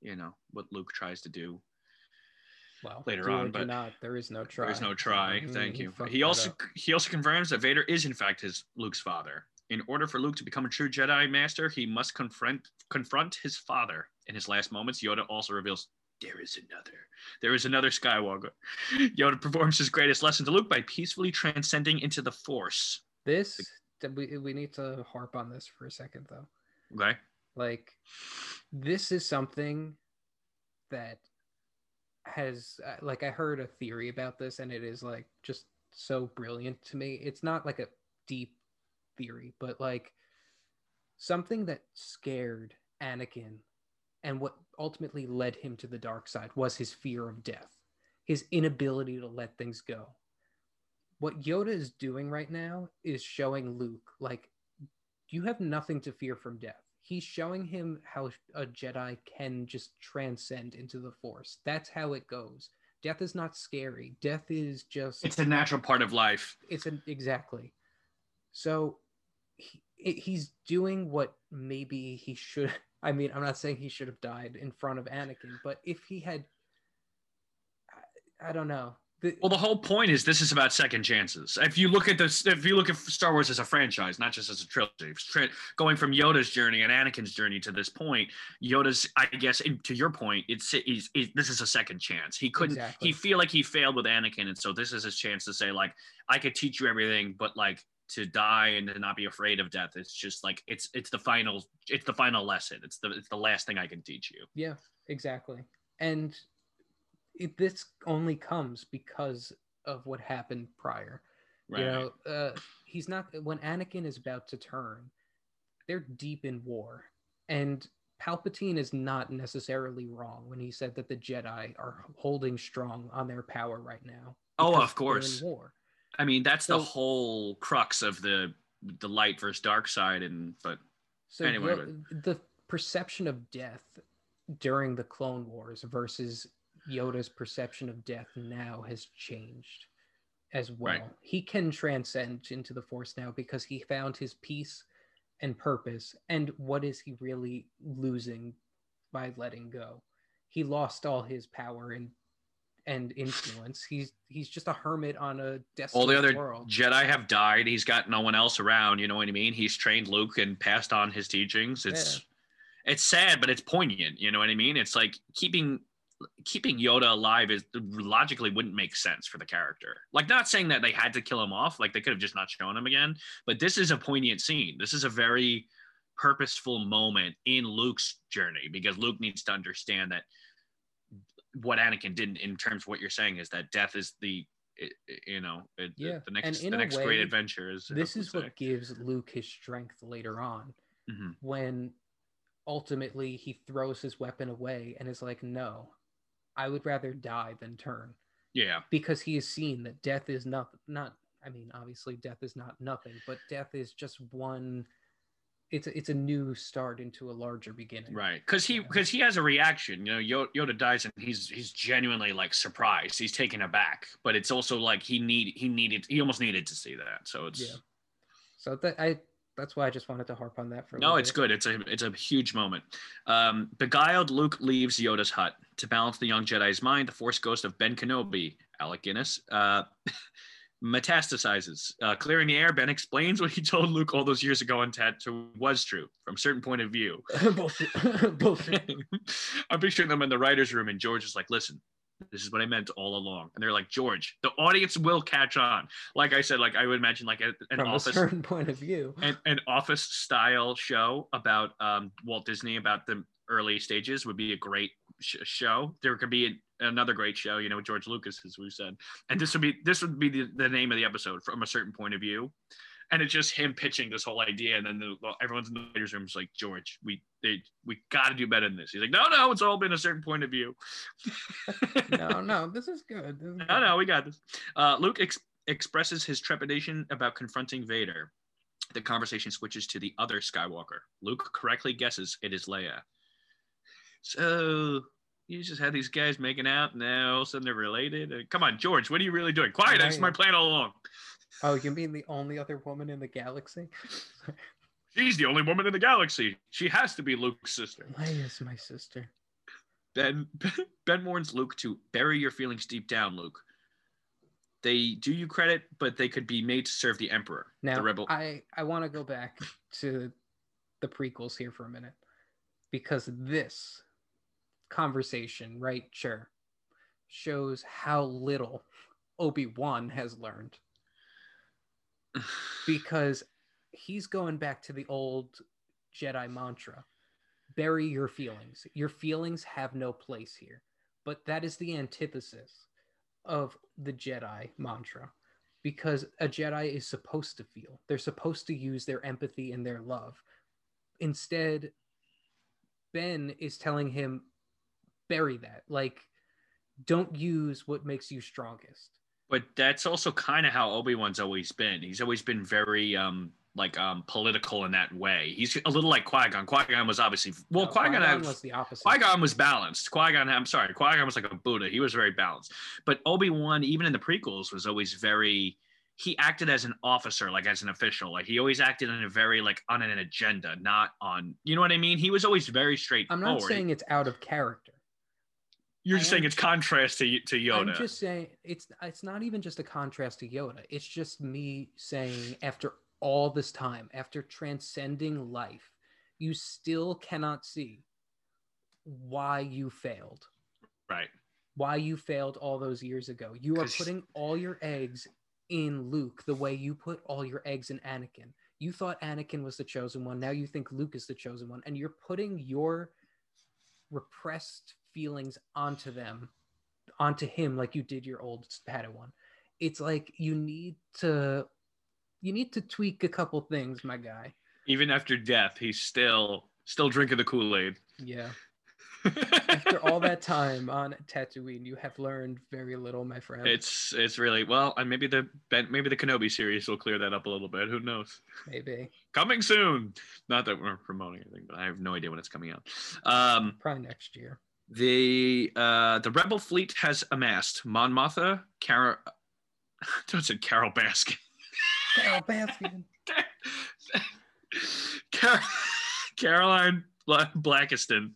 you know, what Luke tries to do Well, later on, but not. There is no try. There's no try. Mm, Thank you. fucked He also up. he also confirms that Vader is in fact his Luke's father. In order for Luke to become a true Jedi Master, he must confront confront his father. In his last moments, Yoda also reveals there is another. There is another Skywalker. Yoda performs his greatest lesson to Luke by peacefully transcending into the Force. This we we need to harp on this for a second though. Okay. Like this is something that has uh, like I heard a theory about this and it is like just so brilliant to me. It's not like a deep theory, but like something that scared Anakin and what ultimately led him to the dark side was his fear of death, his inability to let things go. What Yoda is doing right now is showing Luke, like, you have nothing to fear from death. He's showing him how a Jedi can just transcend into the Force. That's how it goes. Death is not scary. Death is just It's a natural part of life. it's an exactly so he, he's doing what maybe he should i mean i'm not saying he should have died in front of anakin but if he had i, I don't know the, Well, the whole point is this is about second chances. If you look at this, if you look at Star Wars as a franchise, not just as a trilogy, tra- going from Yoda's journey and Anakin's journey to this point, Yoda's, I guess, in, to your point, it's, this is a second chance. He couldn't, Exactly. he feel like he failed with Anakin, and so this is his chance to say like, I could teach you everything, but like to die and to not be afraid of death, it's just like it's it's the final, it's the final lesson. It's the it's the last thing I can teach you. yeah exactly and it, this only comes because of what happened prior Right. You know, uh, he's not when Anakin is about to turn, they're deep in war, and Palpatine is not necessarily wrong when he said that the Jedi are holding strong on their power right now. Oh, of course. war. I mean, that's the whole crux of the the light versus dark side, and but So Anyway, Yo- the perception of death during the Clone Wars versus Yoda's perception of death now has changed as well. Right. He can transcend into the Force now because he found his peace and purpose. And what is he really losing by letting go? He lost all his power and and influence. He's he's just a hermit on a desolate all the other world. Jedi have died. He's got no one else around. You know what I mean? He's trained Luke and passed on his teachings. It's it's sad, but it's poignant. You know what I mean? It's like keeping keeping Yoda alive is logically wouldn't make sense for the character. Like not saying that they had to kill him off, like they could have just not shown him again, but this is a poignant scene. This is a very purposeful moment in Luke's journey because Luke needs to understand that what Anakin didn't, in terms of what you're saying is that death is the you know it, Yeah, the next the next way, great adventure is this is what gives Luke his strength later on say. Mhm. when ultimately he throws his weapon away and is like, no, I would rather die than turn yeah because he has seen that death is not, not, I mean, obviously death is not nothing, but death is just one, it's a, it's a new start into a larger beginning. Right, because he because he has a reaction. You know, Yoda dies and he's he's genuinely like surprised. He's taken aback, but it's also like he need he needed he almost needed to see that. So it's Yeah. So that I, that's why I just wanted to harp on that for a no, it's bit. good. It's a it's a huge moment. Um, beguiled, Luke leaves Yoda's hut to balance the young Jedi's mind. The Force ghost of Ben Kenobi, Alec Guinness, uh, metastasizes, uh, clearing the air. Ben explains what he told Luke all those years ago on Tatooine was true from a certain point of view. Bullshit. Bullshit. I'm picturing them in the writer's room, and George is like, listen, this is what I meant all along. And they're like, George, the audience will catch on. Like I said, like I would imagine like a, an From a office certain point of view. an, an office style show about um, Walt Disney about the early stages would be a great sh- show. There could be an, another great show, you know, George Lucas, as we said, and this would be this would be the, the name of the episode from a certain point of view, and it's just him pitching this whole idea, and then the, everyone's in the writers' room is like, George, we they, we got to do better than this. He's like, no, no, it's all been a certain point of view. no, no, this is good. This is No, no, we got this. Uh, Luke ex- expresses his trepidation about confronting Vader. The conversation switches to the other Skywalker. Luke correctly guesses it is Leia. So You just had these guys making out, and now all of a sudden they're related. Come on, George, what are you really doing? Quiet, that's my plan all along. Oh, you mean the only other woman in the galaxy? She's the only woman in the galaxy. She has to be Luke's sister. Leia's my sister. Ben Ben warns Luke to bury your feelings deep down, Luke. They do you credit, but they could be made to serve the Emperor, Now, the rebel. I I want to go back to the prequels here for a minute because this conversation, right? Sure, shows how little Obi Wan has learned because he's going back to the old Jedi mantra bury your feelings. Your feelings have no place here. But that is the antithesis of the Jedi mantra because a Jedi is supposed to feel, they're supposed to use their empathy and their love. Instead, Ben is telling him, bury that. Like, don't use what makes you strongest. But that's also kind of how Obi Wan's always been. He's always been very um like um political in that way. He's a little like Qui Gon. Qui Gon was obviously well. No, Qui Gon was the opposite. Qui Gon was balanced. Qui Gon, I'm sorry, Qui Gon was like a Buddha. He was very balanced. But Obi Wan, even in the prequels, was always very. He acted as an officer, like as an official. Like he always acted in a very like on an agenda, not on. You know what I mean? He was always very straightforward. I'm not saying it's out of character. You're I just am- saying it's contrast to to Yoda. I'm just saying it's it's not even just a contrast to Yoda. It's just me saying after all this time, after transcending life, you still cannot see why you failed. right. Why you failed all those years ago. You are putting all your eggs in Luke the way you put all your eggs in Anakin. You thought Anakin was the chosen one. Now you think Luke is the chosen one. And you're putting your repressed feelings onto them, onto him, like you did your old Padawan. It's like you need to you need to tweak a couple things, my guy. Even after death, he's still still drinking the Kool Aid. Yeah. After all that time on Tatooine, you have learned very little, my friend. It's it's really well, and maybe the Ben- maybe the Kenobi series will clear that up a little bit. Who knows? Maybe. Coming soon. Not that we're promoting anything, but I have no idea when it's coming out. Um, Probably next year. The uh, the Rebel fleet has amassed Mon Mothma, Carol. Don't say Carole Baskin. Carole Baskin. Car- Caroline Blakiston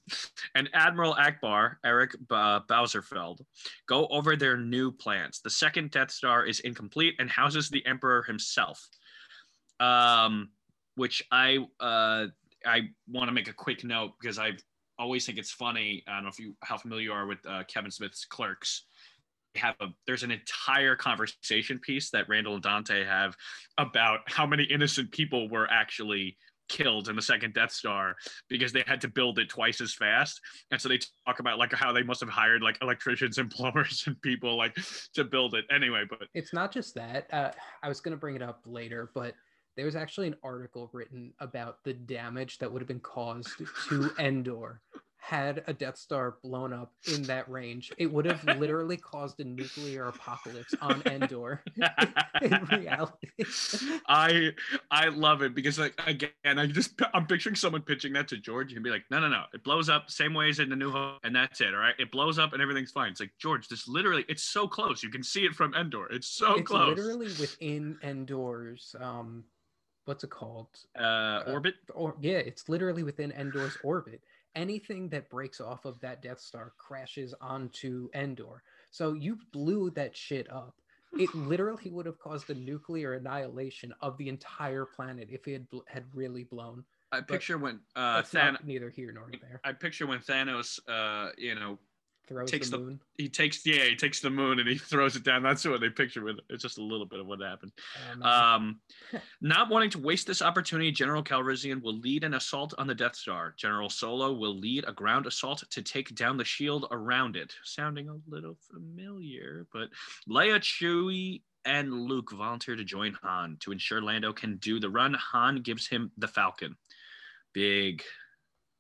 and Admiral Ackbar Eric B- Bauersfeld go over their new plans. The second Death Star is incomplete and houses the Emperor himself. Um, which I uh, I want to make a quick note because I always think it's funny. I don't know if you how familiar you are with uh, Kevin Smith's Clerks. They Have a there's an entire conversation piece that Randall and Dante have about how many innocent people were actually killed in the second Death Star because they had to build it twice as fast. And so they talk about like how they must have hired like electricians and plumbers and people like to build it anyway. But It's not just that. Uh, I was going to bring it up later, but there was actually an article written about the damage that would have been caused to Endor had a Death Star blown up in that range. It would have literally caused a nuclear apocalypse on Endor in reality. I I love it because like again I just I'm picturing someone pitching that to George and be like no no no it blows up same way as in the New Hope and that's it all right it blows up and everything's fine it's like George this literally it's so close you can see it from Endor it's so it's close literally within Endor's um what's it called? uh, orbit Or yeah, it's literally within Endor's orbit. Anything that breaks off of that Death Star crashes onto Endor. So you blew that shit up. It literally would have caused a nuclear annihilation of the entire planet if it had, bl- had really blown. I picture when uh That's not neither here nor there. I picture when Thanos uh you know Throws takes the the- moon. he takes yeah he takes the moon and he throws it down that's what they picture with it. it's just a little bit of what happened Um, Um, not wanting to waste this opportunity, General Calrissian will lead an assault on the Death Star. General Solo will lead a ground assault to take down the shield around it. Sounding a little familiar, but Leia, Chewie, and Luke volunteer to join Han to ensure Lando can do the run. Han gives him the Falcon. Big,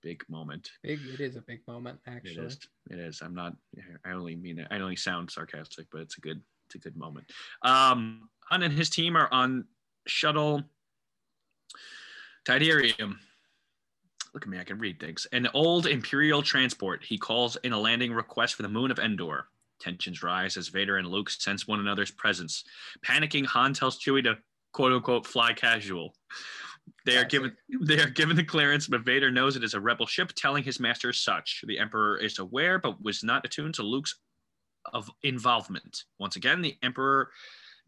big moment. big. It is a big moment, actually. is. It is. I'm not. I only mean it. I only sound sarcastic, but it's a good. It's a good moment. Um, Han and his team are on shuttle Tydirium. look at me, I can read things. An old Imperial transport. He calls in a landing request for the moon of Endor. Tensions rise as Vader and Luke sense one another's presence. Panicking, Han tells Chewie to quote unquote fly casual. They are given they are given the clearance, but Vader knows it is a rebel ship, telling his master as such. The Emperor is aware, but was not attuned to Luke's of involvement. Once again, the Emperor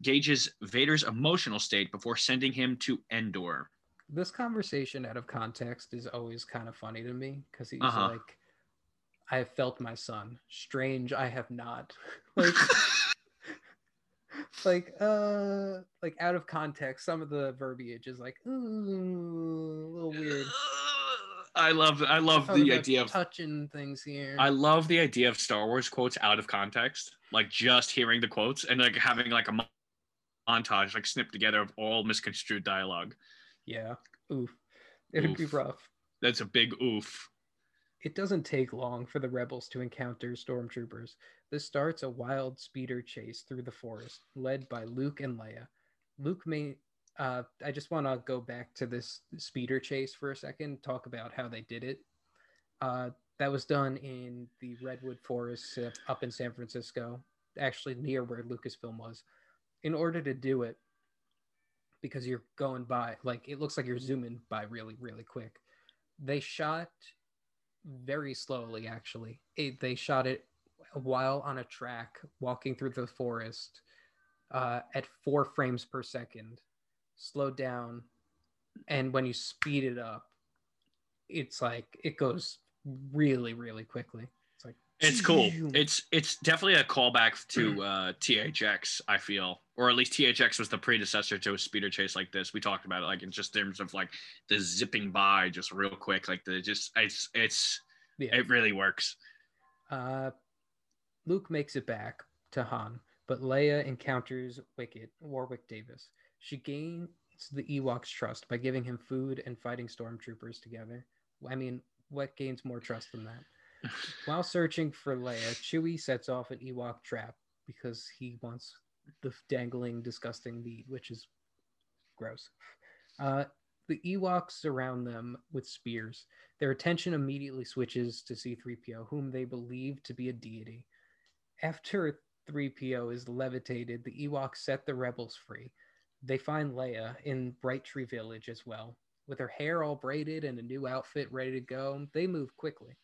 gauges Vader's emotional state before sending him to Endor. This conversation out of context is always kind of funny to me because he's Uh-huh. like, I have felt my son. Strange, I have not. like, like, uh, like out of context, some of the verbiage is like, ooh, a little weird. I love I love the idea of touching things here. I love the idea of Star Wars quotes out of context, like just hearing the quotes and like having like a montage like snipped together of all misconstrued dialogue. yeah, oof. It'd be rough. That's a big oof. It doesn't take long for the rebels to encounter stormtroopers. This starts a wild speeder chase through the forest, led by Luke and Leia. Luke may. Uh, I just want to go back to this speeder chase for a second, talk about how they did it. Uh, that was done in the Redwood Forest uh, up in San Francisco, actually near where Lucasfilm was. In order to do it, because you're going by, like, it looks like you're zooming by really, really quick. They shot very slowly actually it, they shot it while on a track walking through the forest uh, at four frames per second slowed down and when you speed it up it's like it goes really really quickly it's like It's cool. It's it's definitely a callback to uh, THX. I feel, or at least THX was the predecessor to a speeder chase like this. We talked about it, like in just terms of like the zipping by just real quick, like the just it's it's yeah. it really works. Uh, Luke makes it back to Han, but Leia encounters Wicket, Warwick Davis. She gains the Ewoks' trust by giving him food and fighting stormtroopers together. I mean, what gains more trust than that? While searching for Leia, Chewie sets off an Ewok trap because he wants the dangling, disgusting meat, which is gross. Uh, the Ewoks surround them with spears. Their attention immediately switches to C3PO, whom they believe to be a deity. After 3PO is levitated, the Ewoks set the rebels free. They find Leia in Bright Tree Village as well. With her hair all braided and a new outfit ready to go, they move quickly.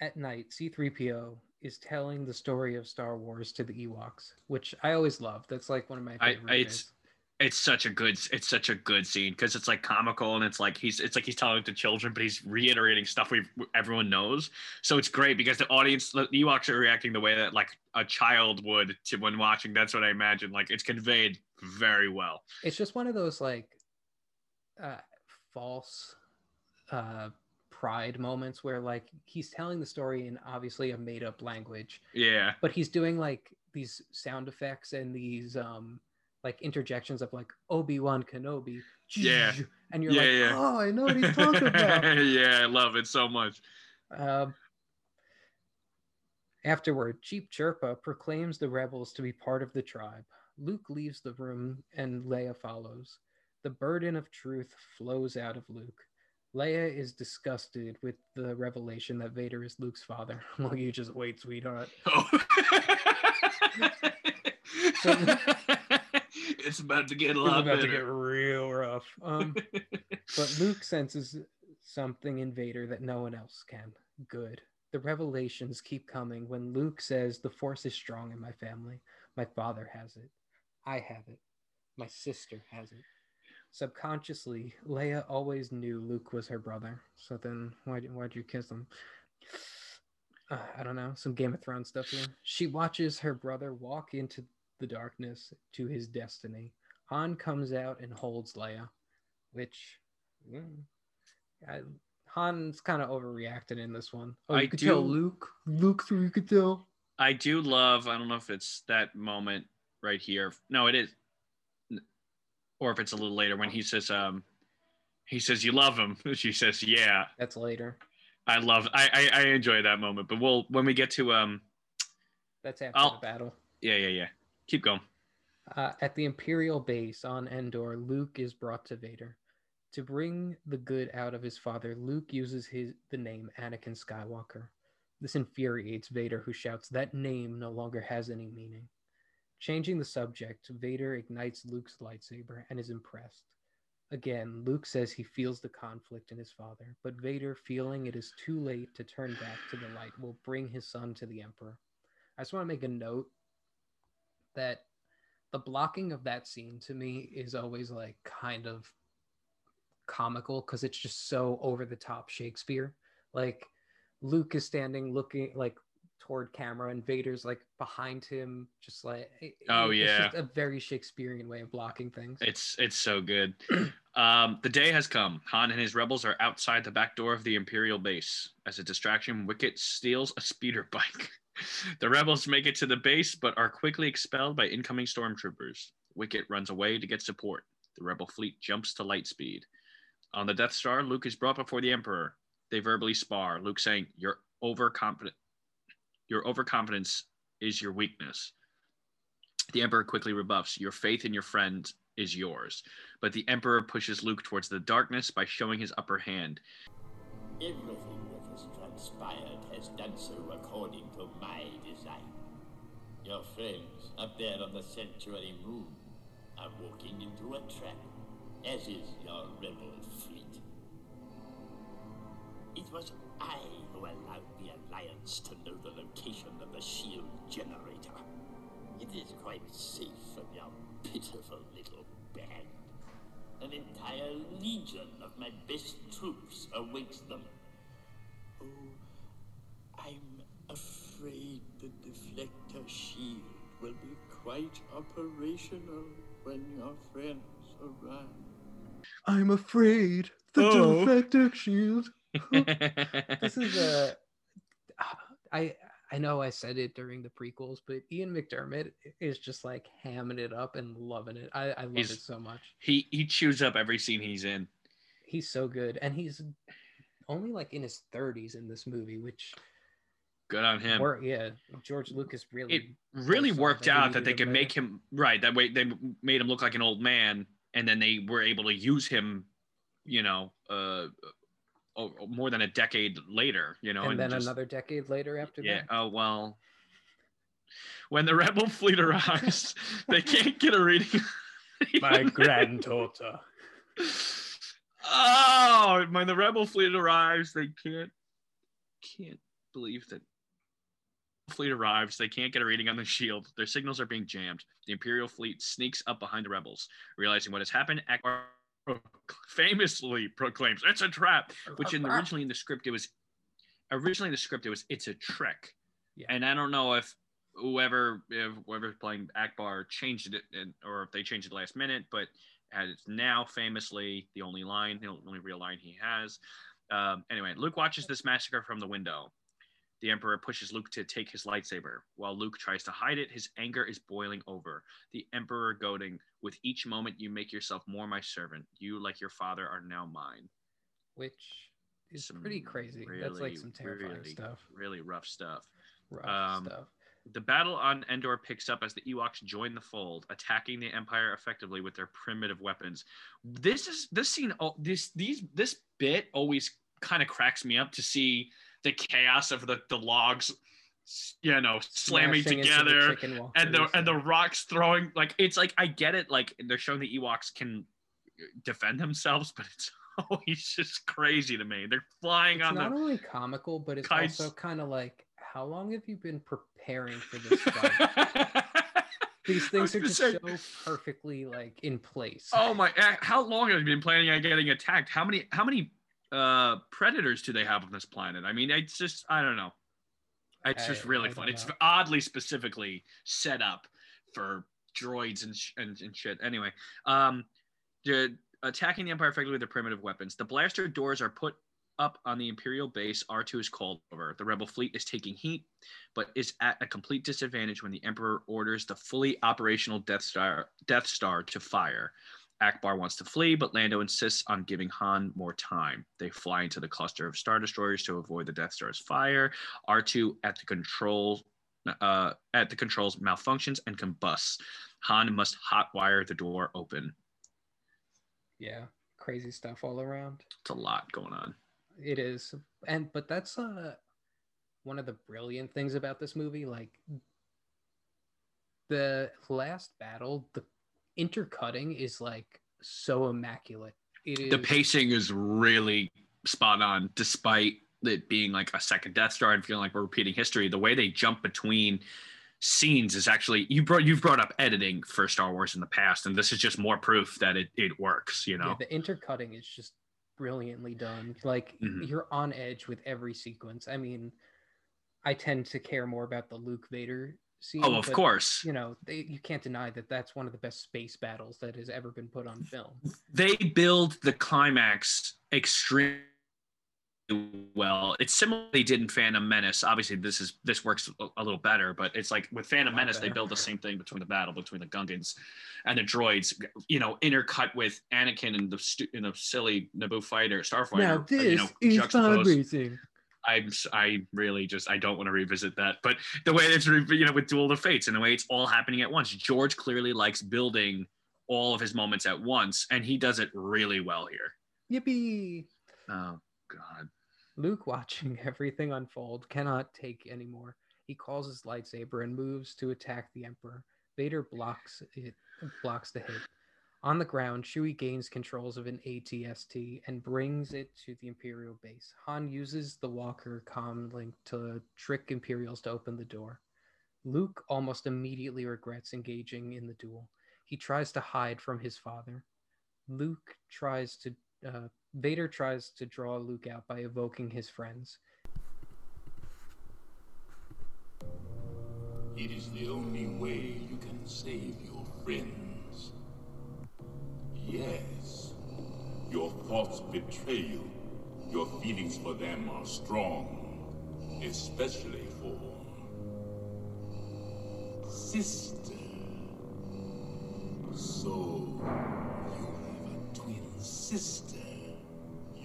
At night, C3PO is telling the story of Star Wars to the Ewoks, which I always love. That's like one of my favorite. I- it's-. It's such a good it's such a good scene because it's like comical and it's like he's it's like he's telling it to children but he's reiterating stuff we everyone knows. So it's great because the audience the Ewoks are reacting the way that like a child would to when watching that's what I imagine like it's conveyed very well. It's just one of those like uh, false uh, pride moments where like he's telling the story in obviously a made up language, yeah. but he's doing like these sound effects and these um like interjections of like Obi Wan Kenobi, Yeah. and you're Yeah, like, yeah. oh, I know what he's talking about. yeah I love it so much Um, afterward, Chief Chirpa proclaims the rebels to be part of the tribe. Luke leaves the room and Leia follows. The burden of truth flows out of Luke. Leia is disgusted with the revelation that Vader is Luke's father. well, you just wait, sweetheart. oh. It's about to get a It's lot about to get real rough. Um, but Luke senses something in Vader that no one else can. Good. The revelations keep coming when Luke says, The force is strong in my family. My father has it. I have it. My sister has it. Subconsciously, Leia always knew Luke was her brother. So then, why why'd you kiss him? Uh, I don't know. Some Game of Thrones stuff here. She watches her brother walk into the darkness to his destiny. Han comes out and holds Leia, which mm, I, Han's kind of overreacted in this one. Oh, you I could tell Luke. Luke, so you could tell. I do love. I don't know if it's that moment right here. No, it is, or if it's a little later when he says, "Um, he says you love him." She says, "Yeah." That's later. I love. I I, I enjoy that moment. But we'll when we get to um. That's after I'll- the battle. Yeah, yeah, yeah. Keep going. Uh, at the Imperial base on Endor, Luke is brought to Vader. To bring the good out of his father, Luke uses his the name Anakin Skywalker. This infuriates Vader, who shouts, That name no longer has any meaning. Changing the subject, Vader ignites Luke's lightsaber and is impressed. Again, Luke says he feels the conflict in his father, but Vader, feeling it is too late to turn back to the light, will bring his son to the Emperor. I just want to make a note that the blocking of that scene to me is always like kind of comical because it's just so over the top Shakespeare. Like Luke is standing looking like toward camera and Vader's like behind him, just like oh it's yeah, just a very Shakespearean way of blocking things. It's it's so good. um, the day has come. Han and his rebels are outside the back door of the Imperial base. As a distraction, Wicket steals a speeder bike. the rebels make it to the base, but are quickly expelled by incoming stormtroopers. Wicket runs away to get support. The rebel fleet jumps to light speed. On the Death Star, Luke is brought before the Emperor. They verbally spar. Luke saying, "You're overconfident. Your overconfidence is your weakness." The Emperor quickly rebuffs, "Your faith in your friend is yours." But the Emperor pushes Luke towards the darkness by showing his upper hand. Everything transpired has done so according to my design. Your friends up there on the sanctuary moon are walking into a trap, as is your rebel fleet. It was I who allowed the Alliance to know the location of the shield generator. It is quite safe from your pitiful little band. An entire legion of my best troops awaits them. Oh, I'm afraid the deflector shield will be quite operational when your friends arrive. I'm afraid the Oh. defective shield. This is a. I I know I said it during the prequels, but Ian McDiarmid is just like hamming it up and loving it. I, I love He's- it so much. he he chews up every scene he's in. He's so good, and he's only like in his 30s in this movie, which Good on him. wor- yeah, George Lucas really it really worked that out that they could make him right that way they made him look like an old man and then they were able to use him you know uh oh, more than a decade later you know and then just- another decade later after yeah that. oh well when the rebel fleet arrives they can't get a reading My granddaughter. oh when the rebel fleet arrives they can't can't believe that fleet arrives. They can't get a reading on the shield. Their signals are being jammed. The imperial fleet sneaks up behind the rebels realizing what has happened. Ackbar famously proclaims it's a trap which in originally in the script it was originally in the script it was it's a trick Yeah. and i don't know if whoever if whoever's playing ackbar changed it and, or if they changed it last minute but as it's now famously the only line the only real line he has. Um, anyway luke watches this massacre from the window. The emperor pushes luke to take his lightsaber. While luke tries to hide it his anger is boiling over. The emperor goading with each moment you make yourself more my servant. You like your father are now mine. Which is Some pretty crazy. That's like really, some terrifying really, stuff. really rough stuff. Rough um, stuff. The battle on Endor picks up as the Ewoks join the fold, attacking the Empire effectively with their primitive weapons. This is this scene. Oh, this these this bit always kind of cracks me up to see the chaos of the the logs, you know, slamming into the together and the and the rocks throwing like it's like I get it like they're showing the Ewoks can defend themselves, but it's always just crazy to me. They're flying on the it's on not the only comical, but it's kites. also kind of like, how long have you been preparing for this fight? These things are just say, so perfectly like in place. Oh my! eh, How long have you been planning on getting attacked? How many? How many uh predators do they have on this planet? I mean, it's just I don't know. It's just really I fun. It's oddly specifically set up for droids and sh- and, and shit. Anyway, um, the attacking the Empire effectively with their primitive weapons. The blaster doors are put up on the Imperial base. R2 is called over. The Rebel fleet is taking heat, but is at a complete disadvantage when the Emperor orders the fully operational Death Star Death Star to fire. Ackbar wants to flee, but Lando insists on giving Han more time. They fly into the cluster of Star Destroyers to avoid the Death Star's fire. R2 at the control uh, at the controls malfunctions and combusts. Han must hotwire the door open. Yeah. crazy stuff all around. It's a lot going on. It is, and but that's uh one of the brilliant things about this movie. Like the last battle, the intercutting is like so immaculate. It is The pacing is really spot on, despite it being like a second Death Star and feeling like we're repeating history. The way they jump between scenes is actually you brought you've brought up editing for Star Wars in the past, and this is just more proof that it, it works, you know. Yeah, the intercutting is just brilliantly done. Like Mhm. you're on edge with every sequence. I mean, I tend to care more about the Luke Vader scene. oh, of but, course. You know, they, you can't deny that that's one of the best space battles that has ever been put on film. they build the climax extremely well. It's similar they did in Phantom Menace. Obviously, this is this works a- little better, but it's like with Phantom Menace, they build the same thing between the battle between the Gungans and the droids. You know, intercut with Anakin and the stu- in the silly Naboo fighter, Starfighter. now uh, this you know, is fundraising. I'm I really just I don't want to revisit that. But the way it's re- you know with Duel of the Fates and the way it's all happening at once, George clearly likes building all of his moments at once, and he does it really well here. Yippee! Oh God. Luke, watching everything unfold, cannot take anymore. He calls his lightsaber and moves to attack the Emperor. Vader blocks it, blocks the hit. On the ground, Chewie gains controls of an ATST and brings it to the Imperial base. Han uses the Walker comm link to trick Imperials to open the door. Luke almost immediately regrets engaging in the duel. He tries to hide from his father. Luke tries to uh, Vader tries to draw Luke out by evoking his friends. It is the only way you can save your friends. Yes, your thoughts betray you. Your feelings for them are strong, especially for sister. So, you have a twin sister.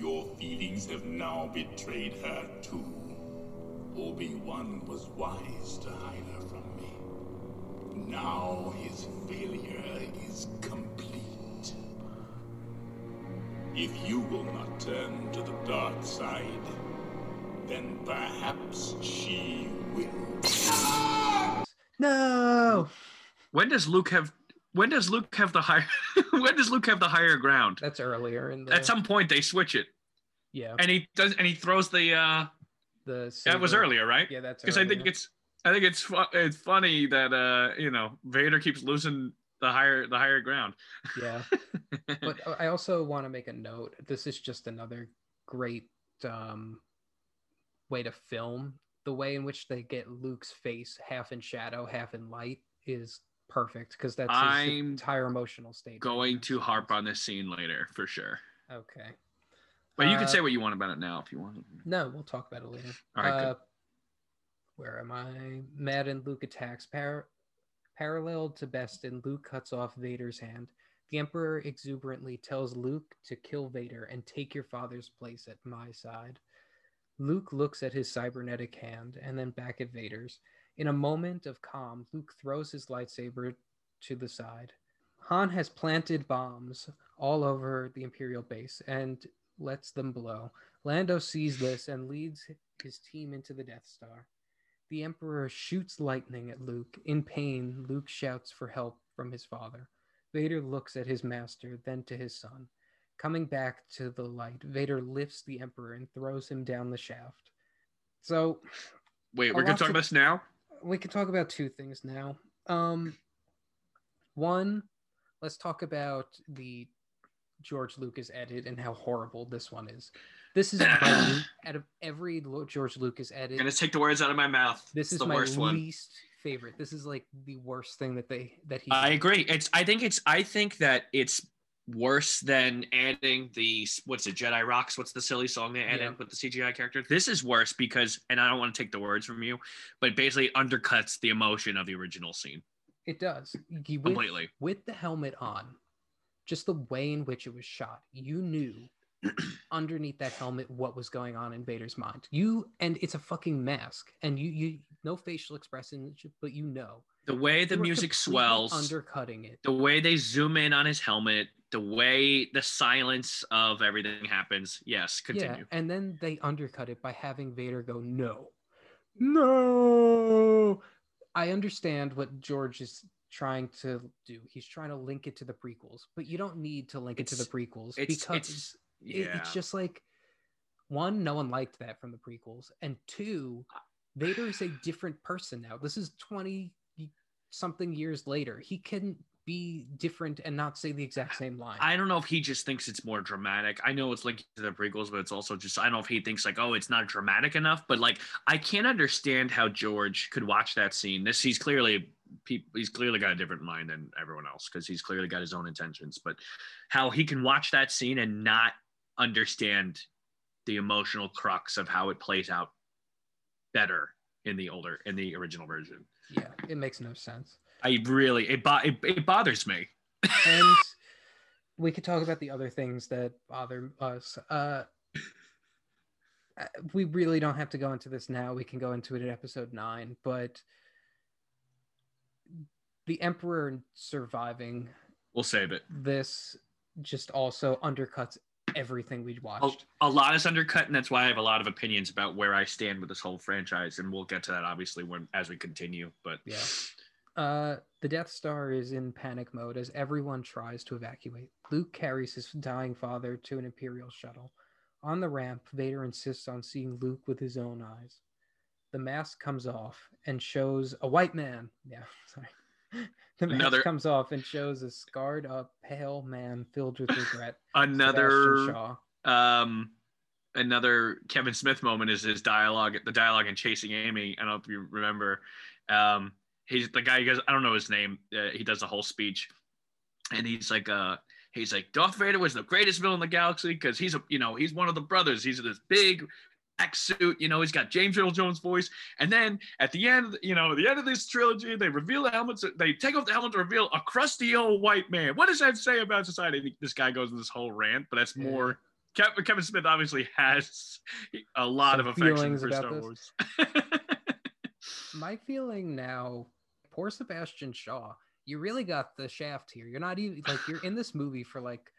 Your feelings have now betrayed her too. Obi-Wan was wise to hide her from me. Now his failure is complete. If you will not turn to the dark side, then perhaps she will. No, When does Luke have? When does Luke have the higher? when does Luke have the higher ground? that's earlier in the. At some point, they switch it, yeah, and he does, and he throws the. uh the That was earlier, right? Yeah, that's Because I think it's, I think it's, fu- it's funny that uh you know Vader keeps losing the higher, the higher ground. yeah. But I also want to make a note. This is just another great um, way to film. The way in which they get Luke's face half in shadow, half in light is perfect because that's his I'm entire emotional state. Going to harp on this scene later for sure, Okay. But you Uh, can say what you want about it now if you want. No, we'll talk about it later. All right, good. Uh, where am I? Mad and Luke attacks. Par- parallel to Bespin, Luke cuts off Vader's hand. The Emperor exuberantly tells Luke to kill Vader and take your father's place at my side. Luke looks at his cybernetic hand and then back at Vader's. In a moment of calm, Luke throws his lightsaber to the side. Han has planted bombs all over the Imperial base and lets them blow. Lando sees this and leads his team into the Death Star. The Emperor shoots lightning at Luke. In pain, Luke shouts for help from his father. Vader looks at his master, then to his son. Coming back to the light, Vader lifts the Emperor and throws him down the shaft. So, Wait, we're gonna talk to- about this now. we can talk about two things now. Um, one, let's talk about the George Lucas edit and how horrible this one is. This is my out of every George Lucas edit. I'm gonna take the words out of my mouth. This It's is the my worst one. least favorite. This is like the worst thing that they that he. I did. agree. It's. I think it's. I think that it's worse than adding the what's it Jedi Rocks. What's the silly song they added Yeah. with the CGI character? This is worse because, and I don't want to take the words from you, but basically undercuts the emotion of the original scene It does. You- with, completely. with the helmet on, just the way in which it was shot, you knew underneath that helmet what was going on in Vader's mind. You and it's a fucking mask, and you you no facial expression, but you know The way the music swells, undercutting it. the way they zoom in on his helmet, the way the silence of everything happens. Yes, continue. Yeah, and then they undercut it by having Vader go, no, no. I understand what George is trying to do. He's trying to link it to the prequels, but you don't need to link it to the prequels It's because it's it- it's just like one, no one liked that from the prequels, and two, Vader is a different person now. This is 20 something years later. He can be different and not say the exact same line. I don't know if he just thinks it's more dramatic. I know it's linked to the prequels, but it's also just I don't know if he thinks like, oh, it's not dramatic enough. But like, I can't understand how George could watch that scene. This he's clearly he's clearly got a different mind than everyone else because he's clearly got his own intentions. But how he can watch that scene and not understand the emotional crux of how it plays out better in the older in the original version. yeah, it makes no sense. I really it bo- it, it bothers me. and we could talk about the other things that bother us. Uh, we really don't have to go into this now. We can go into it in episode nine, but the Emperor surviving We'll save it. this just also undercuts everything we a, watched. a lot is undercut, and that's why I have a lot of opinions about where I stand with this whole franchise, and we'll get to that obviously when as we continue. But Yeah. Uh, the Death Star is in panic mode as everyone tries to evacuate. Luke carries his dying father to an Imperial shuttle. On the ramp, Vader insists on seeing Luke with his own eyes. The mask comes off and shows a white man. Yeah, sorry. The mask Another- comes off and shows a scarred up, pale man filled with regret. another Shaw. um another Kevin Smith moment is his dialogue, the dialogue in Chasing Amy. I don't know if you remember. Um, he's the guy. He goes, I don't know his name. Uh, he does a whole speech, and he's like, uh, he's like, Darth Vader was the greatest villain in the galaxy because he's a, you know, he's one of the brothers. He's this big black suit. You know, he's got James Earl Jones' voice. And then at the end, you know, at the end of this trilogy, they reveal the helmets. They take off the helmet to reveal a crusty old white man. What does that say about society? This guy goes in this whole rant, but that's more. Kev- Kevin Smith obviously has a lot Some of affection for Star this. Wars. My feeling now, poor Sebastian Shaw, you really got the shaft here. You're not even like you're in this movie for like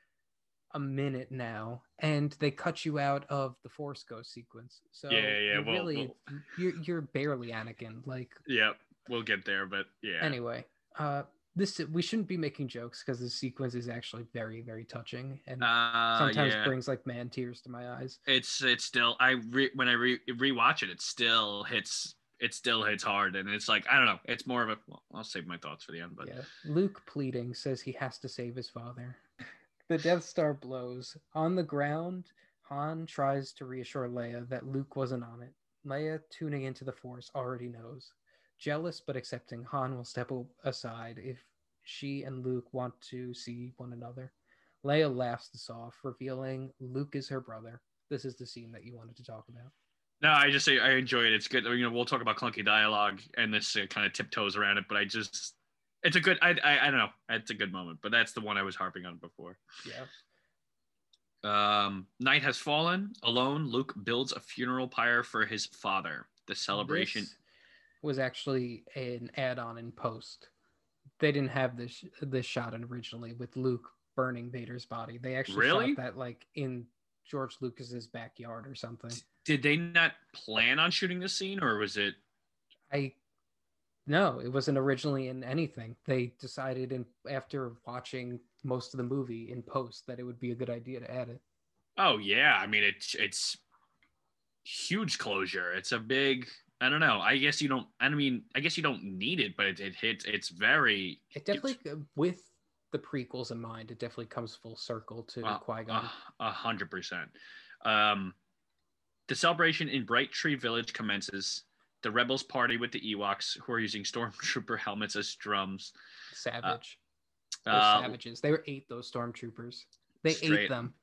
a minute now, and they cut you out of the Force Ghost sequence. So Yeah, yeah, you're well, really well- you're you're barely Anakin. Like yeah, we'll get there, but yeah. anyway, uh, this we shouldn't be making jokes because the sequence is actually very very touching and uh, sometimes yeah. brings like man tears to my eyes. it's it's still I re, when I re, rewatch it, it still hits it still hits hard, and it's like I don't know. It's more of a. Well, I'll save my thoughts for the end, but Yeah. Luke pleading says he has to save his father. The Death Star blows. On the ground, Han tries to reassure Leia that Luke wasn't on it. Leia, tuning into the Force, already knows. Jealous but accepting, Han will step aside if she and Luke want to see one another. Leia laughs this off, revealing Luke is her brother. This is the scene that you wanted to talk about. No, I just say I enjoy it. It's good. You know, we'll talk about clunky dialogue and this uh, kind of tiptoes around it, but I just it's a good. I, I I don't know. It's a good moment, but that's the one I was harping on before. Yeah. Um, night has fallen. Alone, Luke builds a funeral pyre for his father. The celebration. This was actually an add-on in post. They didn't have this this shot originally with Luke burning Vader's body. They actually Really? shot that like in George Lucas's backyard or something. Did they not plan on shooting the scene, or was it? I no, it wasn't originally in anything. They decided in after watching most of the movie in post that it would be a good idea to add it. Oh yeah, I mean it's it's huge closure. It's a big. I don't know. I guess you don't. I mean, I guess you don't need it, but it, it hits. It's very. It definitely uh, with the prequels in mind, it definitely comes full circle to Uh, Qui Gon. A a hundred percent. Um, the celebration in Bright Tree Village commences. The rebels party with the Ewoks, who are using stormtrooper helmets as drums. Savage. Those Uh, savages. They were ate those stormtroopers. They ate them.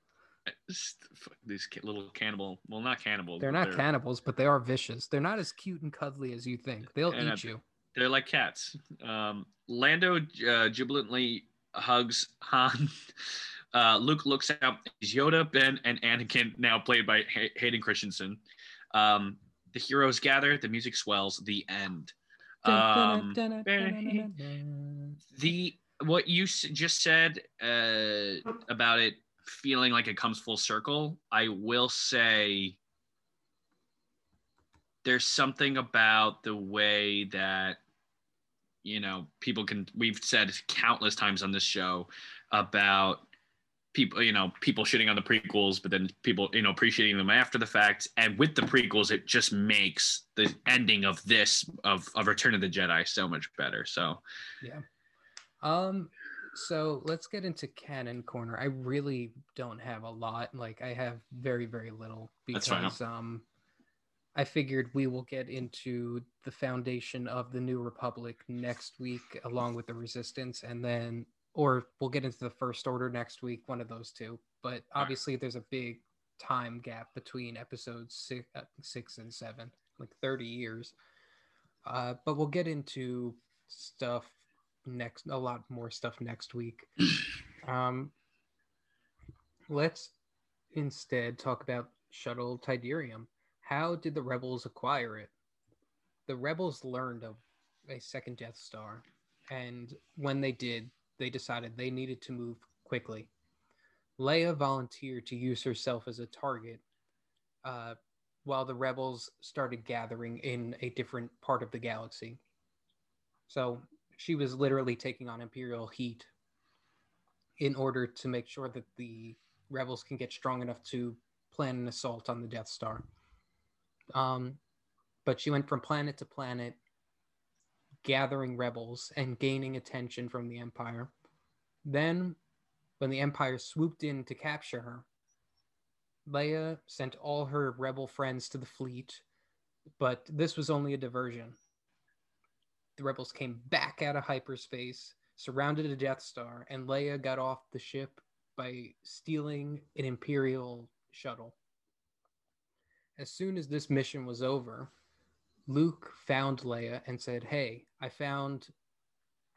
These little cannibal. Well, not cannibal. They're not cannibals, but they are vicious. They're not as cute and cuddly as you think. They'll uh, eat you. They're like cats. Um, Lando uh, jubilantly hugs Han. Uh, Luke looks out. Yoda, Ben, and Anakin, now played by Hay- Hayden Christensen. Um, the heroes gather. The music swells. The end. Um, the what you s- just said uh, about it feeling like it comes full circle, I will say there's something about the way that you know people can we've said countless times on this show about people you know people shitting on the prequels but then people you know appreciating them after the fact and with the prequels it just makes the ending of this of, of return of the jedi so much better so Yeah. Um so let's get into canon corner. I really don't have a lot. Like I have very very little because um I figured we will get into the foundation of the new republic next week along with the resistance and then or we'll get into the first order next week, one of those two. But obviously there's a big time gap between episodes 6, uh, 6 and 7, like 30 years. Uh, but we'll get into stuff next a lot more stuff next week um let's instead talk about shuttle Tydirium how did the rebels acquire it? The rebels learned of a second death star and when they did they decided they needed to move quickly. Leia volunteered to use herself as a target uh, while the rebels started gathering in a different part of the galaxy. So she was literally taking on Imperial heat in order to make sure that the rebels can get strong enough to plan an assault on the Death Star. Um, but she went from planet to planet, gathering rebels and gaining attention from the Empire. Then, when the Empire swooped in to capture her, Leia sent all her rebel friends to the fleet, but this was only a diversion the rebels came back out of hyperspace, surrounded a Death Star, and Leia got off the ship by stealing an Imperial shuttle. As soon as this mission was over, Luke found Leia and said, "Hey, I found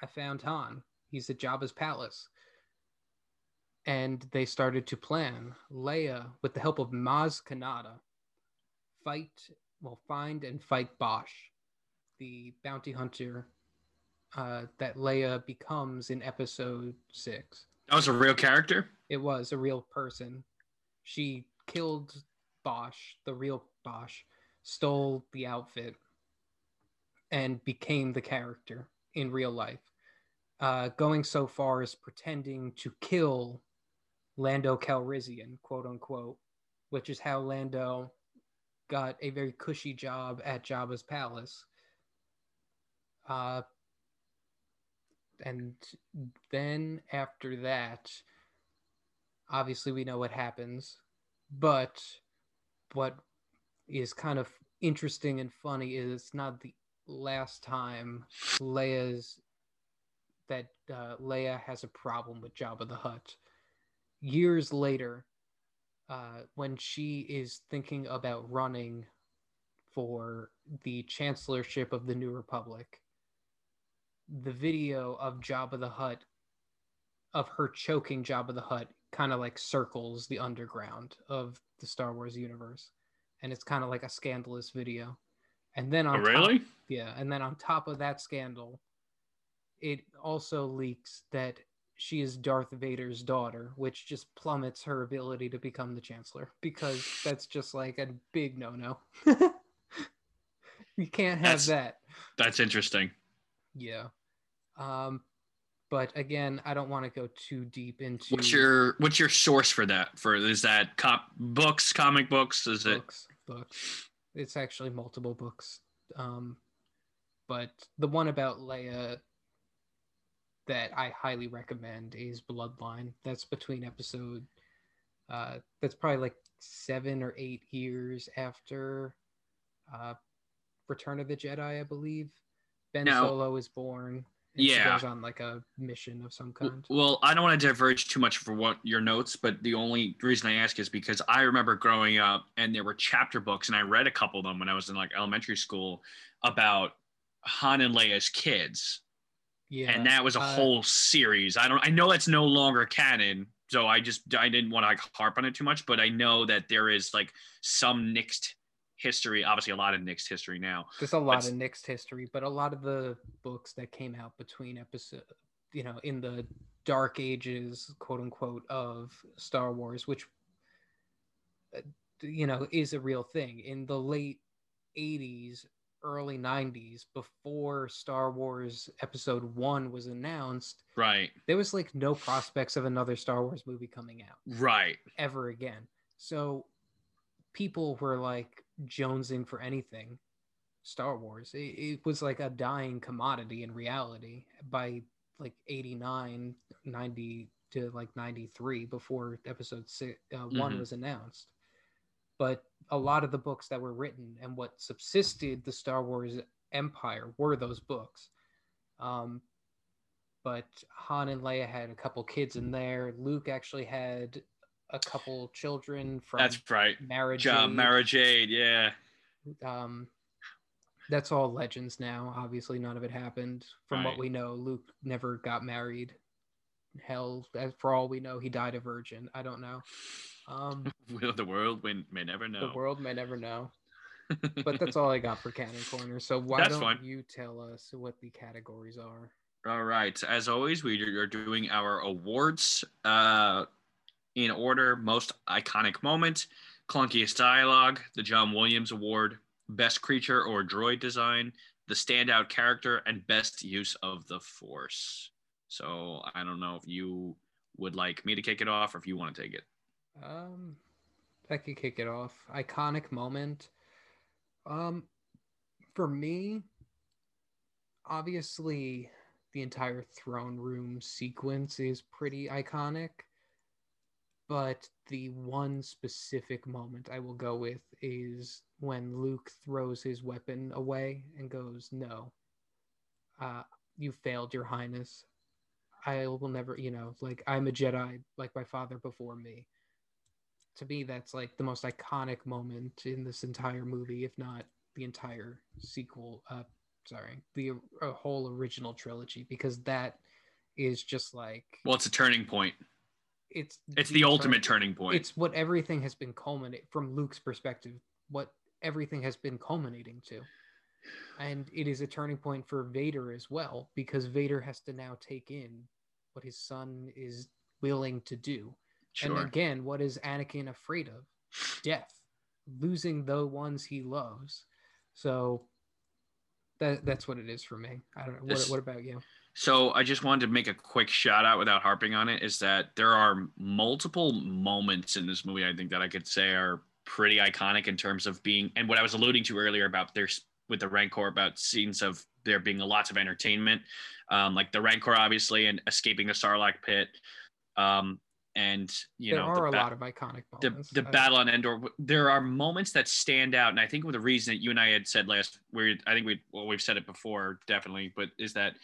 I found Han. He's at Jabba's palace." And they started to plan. Leia, with the help of Maz Kanata, fight, well, find and fight Boushh the bounty hunter uh, that Leia becomes in episode six. that was a real character It was a real person. She killed Boushh, the real Boushh, stole the outfit, and became the character in real life. Uh, going so far as pretending to kill Lando Calrissian, quote unquote, which is how Lando got a very cushy job at Jabba's palace. Uh, and then after that, obviously we know what happens, but what is kind of interesting and funny is it's not the last time Leia's that uh, Leia has a problem with Jabba the Hutt. Years later, uh, when she is thinking about running for the chancellorship of the New Republic, the video of Jabba the Hutt, of her choking Jabba the Hutt, kind of like circles the underground of the Star Wars universe, and it's kind of like a scandalous video. And then on oh, top- really yeah, and then on top of that scandal, it also leaks that she is Darth Vader's daughter, which just plummets her ability to become the Chancellor because that's just like a big no-no. you can't have That's- that. that's interesting Yeah. Um, but again, I don't want to go too deep into what's your what's your source for that for is that cop books comic books is it books. Books. It's actually multiple books. Um, but the one about Leia that I highly recommend is Bloodline. That's between episode. Uh, that's probably like seven or eight years after uh, Return of the Jedi, I believe. Ben Now- Solo is born. Yeah. goes on like a mission of some kind. Well, I don't want to diverge too much for what your notes, but the only reason I ask is because I remember growing up and there were chapter books, and I read a couple of them when I was in like elementary school about Han and Leia's kids, Yeah, and that was a uh, whole series. I don't, I know that's no longer canon, so I just I didn't want to like harp on it too much, but I know that there is like some mixed history, obviously a lot of mixed history now. There's a lot But- of Nick's history, but a lot of the books that came out between episode you know, in the dark ages, quote unquote, of Star Wars, which uh, you know is a real thing in the late 80s early 90s before star wars episode 1 was announced Right. there was like no prospects of another star wars movie coming out Right. ever again so people were like jonesing for anything star wars. It, it was like a dying commodity in reality by like 89 90 to like 93 before episode six, uh, one Mhm. was announced. But a lot of the books that were written and what subsisted the star wars empire were those books. Um, but han and leia had a couple kids in there. Luke actually had a couple children from That's right. marriage Ja, age. Mara Jade. Yeah. um that's all legends now obviously none of it happened from what we know luke never got married hell as for all we know he died a virgin i don't know um the world may, may never know. the world may never know but that's all i got for canon corner so why That's don't fine. you tell us what the categories are All right. As always, we are doing our awards uh, in order most iconic moment, clunkiest dialogue, the John Williams Award, best creature or droid design, the standout character, and best use of the Force. So I don't know if you would like me to kick it off or if you want to take it. Um, I could kick it off. Iconic moment. Um, for me, obviously, the entire throne room sequence is pretty iconic. But the one specific moment I will go with is when Luke throws his weapon away and goes, "No, uh, you failed, Your Highness. I will never, you know, like I'm a Jedi, like my father before me." to me that's like the most iconic moment in this entire movie if not the entire sequel uh sorry the uh, whole original trilogy because that is just like Well, it's a turning point. It's It's the ultimate turning point. it's what everything has been culminating from luke's perspective what everything has been culminating to and it is a turning point for vader as well because vader has to now take in what his son is willing to do sure. and again, what is Anakin afraid of? Death, losing the ones he loves. So that that's what it is for me. I don't know. What, This- what about you? So I just wanted to make a quick shout out without harping on it is that there are multiple moments in this movie I think that I could say are pretty iconic in terms of being and what I was alluding to earlier about there's with the Rancor about scenes of there being lots of entertainment, um, like the Rancor obviously and escaping the Sarlacc pit, um, and you there know there are the a ba- lot of iconic the, moments. the I- battle on Endor. There are moments that stand out, and I think with the reason that you and I had said last, where I think we well we've said it before definitely, but is that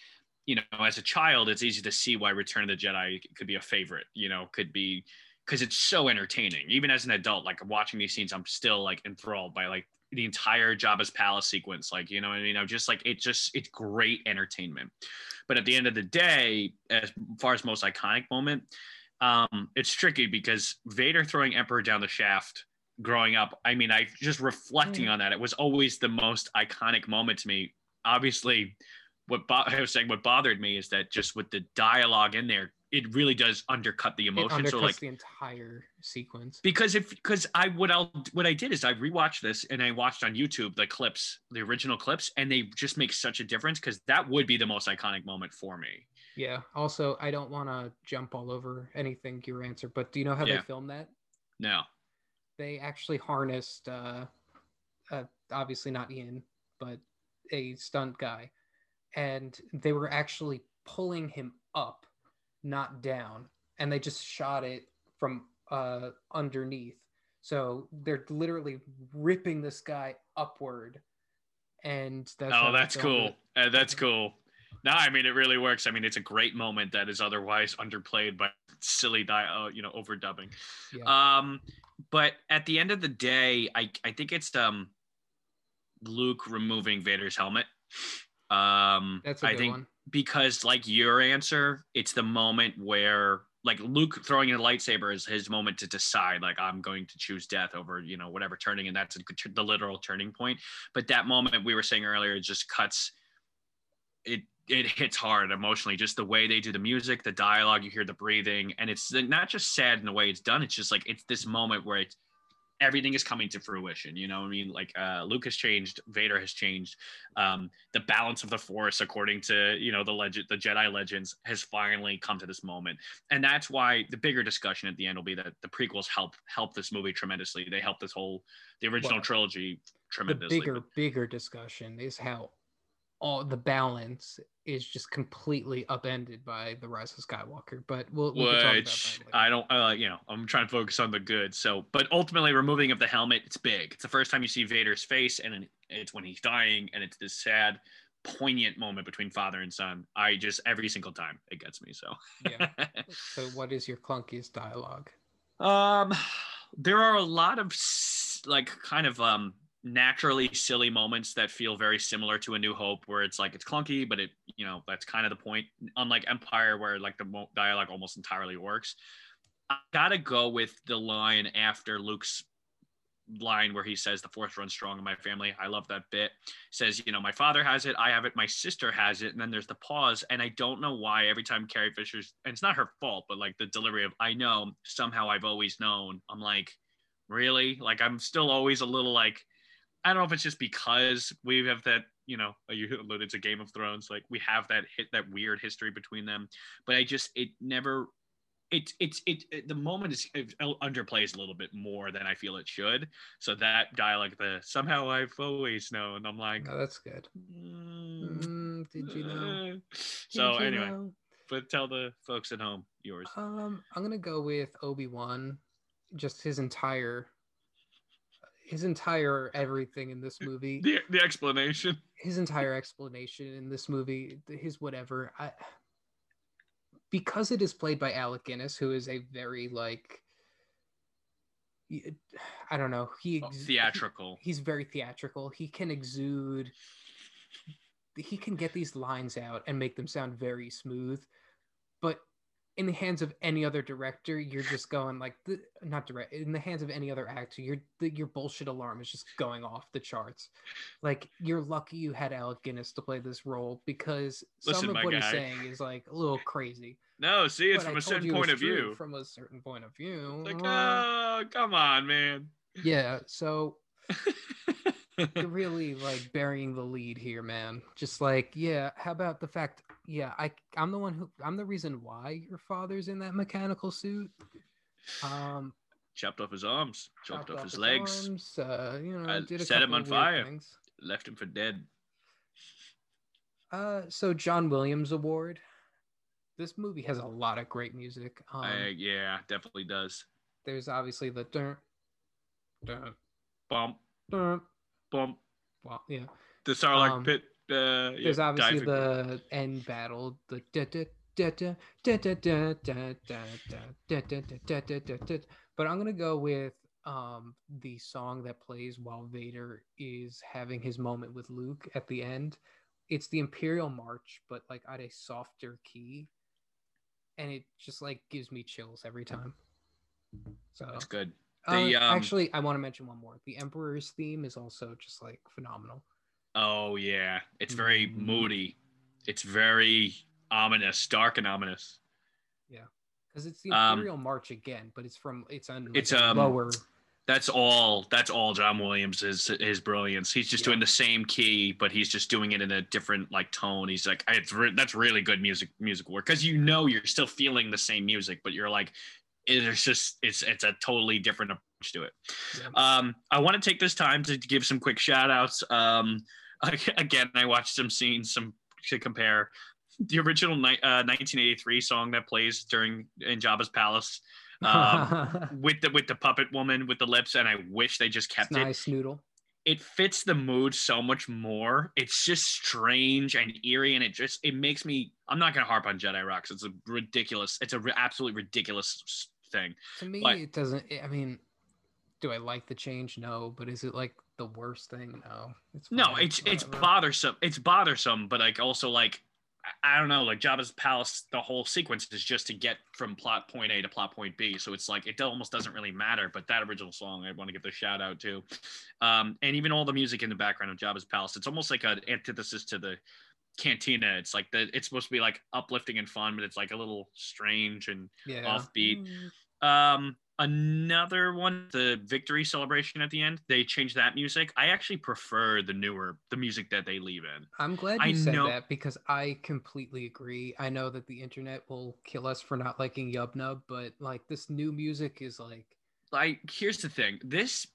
you know as a child it's easy to see why Return of the Jedi could be a favorite. You know, could be because it's so entertaining. Even as an adult, like watching these scenes, I'm still like enthralled by like the entire Jabba's palace sequence. Like you know, what I mean, I'm just like it just it's great entertainment. But at the end of the day, as far as most iconic moment, um, it's tricky because Vader throwing Emperor down the shaft growing up, I mean, I just reflecting Mm. on that, it was always the most iconic moment to me. Obviously, what bo- I was saying, what bothered me is that just with the dialogue in there, it really does undercut the emotion. undercuts So like the entire sequence. because if because I what I'll what I did is I rewatched this and I watched on YouTube the clips, the original clips, and they just make such a difference because that would be the most iconic moment for me. Yeah. Also, I don't want to jump all over anything your answer, but do you know how Yeah. they filmed that? No. They actually harnessed, uh, uh, obviously not Ian, but a stunt guy, and they were actually pulling him up, not down, and they just shot it from uh, underneath. So they're literally ripping this guy upward, and that's oh, that's cool. Uh, that's cool. No, I mean it really works. I mean it's a great moment that is otherwise underplayed by silly, di- uh, you know, overdubbing. Yeah. Um, but at the end of the day, I I think it's um Luke removing Vader's helmet. Um, That's a I good think one. because like your answer, it's the moment where like Luke throwing in a lightsaber is his moment to decide like I'm going to choose death over you know whatever turning, and that's the literal turning point. But that moment we were saying earlier just cuts it it hits hard emotionally. Just the way they do the music, the dialogue, you hear the breathing, and it's not just sad in the way it's done. It's just like it's this moment where it's everything is coming to fruition. You know, what I mean, like uh, Luke has changed, Vader has changed. Um, the balance of the Force, according to you know the legend, the Jedi legends, has finally come to this moment, and that's why the bigger discussion at the end will be that the prequels help help this movie tremendously. They help this whole the original Well, trilogy The bigger, but- bigger discussion is how all the balance is just completely upended by the rise of Skywalker. But we'll, we can talk about which. I don't, uh, you know, I'm trying to focus on the good. So, but ultimately, removing of the helmet, it's big. It's the first time you see Vader's face, and it's when he's dying, and it's this sad, poignant moment between father and son. I just every single time it gets me. So, Yeah. So, what is your clunkiest dialogue? um, there are a lot of like kind of um naturally silly moments that feel very similar to a new hope where it's like it's clunky but it you know that's kind of the point unlike empire where like the dialogue almost entirely works. I gotta go with the line after luke's line where he says the force runs strong in my family. I love that bit. Says you know my father has it i have it my sister has it and then there's the pause and i don't know why every time carrie fisher's and it's not her fault but like the delivery of i know somehow i've always known i'm like really? Like i'm still always a little like i don't know if it's just because we have that you know you alluded to game of thrones like we have that hit that weird history between them but i just it never it, it's it, it the moment is it underplays a little bit more than I feel it should. So that dialogue, the somehow I've always known. And I'm like, No, that's good. mm, Mm, did you know? uh. So you anyway, know? but tell the folks at home yours. Um, I'm gonna go with Obi Wan. Just his entire, his entire everything in this movie. The the explanation. his entire explanation in this movie, his whatever, I because it is played by Alec Guinness, who is a very like i don't know, he Oh, theatrical. he- he's very theatrical. He can exude he can get these lines out and make them sound very smooth, but in the hands of any other director, you're just going like the not direct. In the hands of any other actor, your the, your bullshit alarm is just going off the charts. Like you're lucky you had Alec Guinness to play this role because Listen, some of what he's saying is like a little crazy. No, see, it's But from a certain point of view. From a certain point of view. Like, oh, come on, man. yeah. So really like burying the lead here, man. Just like, yeah, how about the fact, yeah, I I'm the one who I'm the reason why your father's in that mechanical suit. Um chopped off his arms, chopped, chopped off his legs, arms, uh, you know, did a set him on fire. things. left him for dead. Uh so John Williams Award. This movie has a lot of great music. Um yeah, definitely does. there's obviously the dun, dun, Bump, dun, bump. well, yeah. The Sarlacc Um, pit. Uh, yeah, There's obviously diving the end battle, the da da da da da da da da da da da da da da da da. But I'm gonna go with um the song that plays while Vader is having his moment with Luke at the end. It's the Imperial March, but like at a softer key, and it just like gives me chills every time. So That's good. Uh, The, um, actually, I want to mention one more. The Emperor's theme is also just like phenomenal. Oh yeah, it's very Mm. moody. It's very ominous, dark and ominous. Yeah, because it's the Um, Imperial March again, but it's from it's on like It's, a um, lower. That's all. That's all. John Williams is his brilliance. He's just Yeah. doing the same key, but he's just doing it in a different like tone. He's like, it's re- that's really good music musical work because you know you're still feeling the same music, but you're like, it's just it's it's a totally different approach to it. Yeah. Um, I want to take this time to give some quick shout outs. Um, again, I watched some scenes, some to compare the original ni- uh, 1983 song that plays during in Jabba's palace um, with the with the puppet woman with the lips, and I wish they just kept it. nice noodle. It fits the mood so much more. It's just strange and eerie, and it just it makes me. I'm not gonna harp on Jedi Rocks. It's a ridiculous. It's a ri- absolutely ridiculous thing. To me, Like- it doesn't. I mean, do I like the change? No, but is it like the worst thing? No. It's No, it's it's whatever. bothersome. It's bothersome, but like also like I- I don't know, like Jabba's palace, the whole sequence is just to get from plot point A to plot point B. So it's like it almost doesn't really matter. But that original song, I want to give the shout out to, um, and even all the music in the background of Jabba's palace. It's almost like an antithesis to the cantina. It's like the it's supposed to be like uplifting and fun, but it's like a little strange and Yeah. offbeat. Um, another one, the victory celebration at the end, they changed that music. I actually prefer the newer the music that they leave in. I'm glad you I said know- that because I completely agree. I know that the internet will kill us for not liking Yub Nub, but like this new music is like like here's the thing this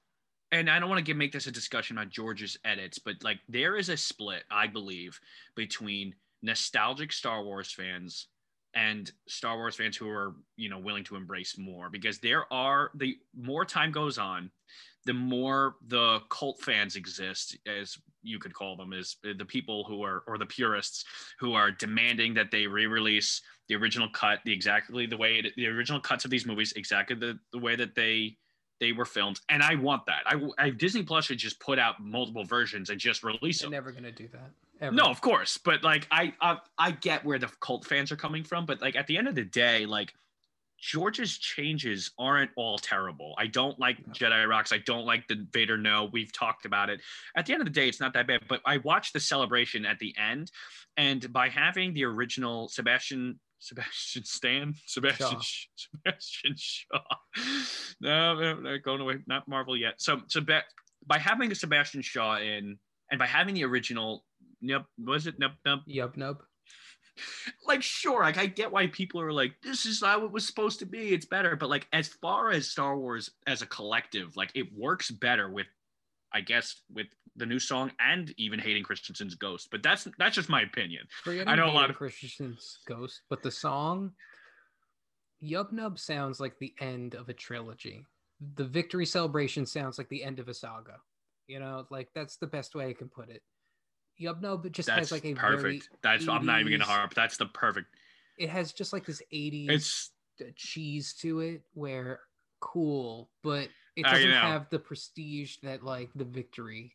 and i don't want to give make this a discussion on george's edits but like there is a split i believe between nostalgic star wars fans and star wars fans who are you know willing to embrace more because there are the more time goes on the more the cult fans exist as you could call them is uh, the people who are or the purists who are demanding that they re-release the original cut the exactly the way it, the original cuts of these movies exactly the, the way that they they were filmed and i want that I, I disney plus should just put out multiple versions and just release they're them never gonna do that. Ever. no of course but like I, I i get where the cult fans are coming from but like at the end of the day like george's changes aren't all terrible i don't like No. jedi rocks i don't like the vader no we've talked about it at the end of the day it's not that bad but i watched the celebration at the end and by having the original sebastian sebastian stan sebastian Shaw. sebastian shaw no, no not going away not marvel yet so so by, by having a sebastian shaw in and by having the original Yep, was it? Yep, yep. Yub Nub. Like, sure, like I get why people are like, this is how it was supposed to be. It's better, but like as far as Star Wars as a collective, like it works better with, I guess, with the new song and even Hayden Christensen's Ghost. But that's that's just my opinion. Forgetting I know a lot of- Christensen's Ghost, but the song Yub Nub sounds like the end of a trilogy. The victory celebration sounds like the end of a saga. You know, like that's the best way I can put it. Yub Nub just That's has like a perfect. very That's I'm not even gonna harp. That's the perfect. it has just like this 80s It's cheese to it where cool, but it doesn't have the prestige that like the victory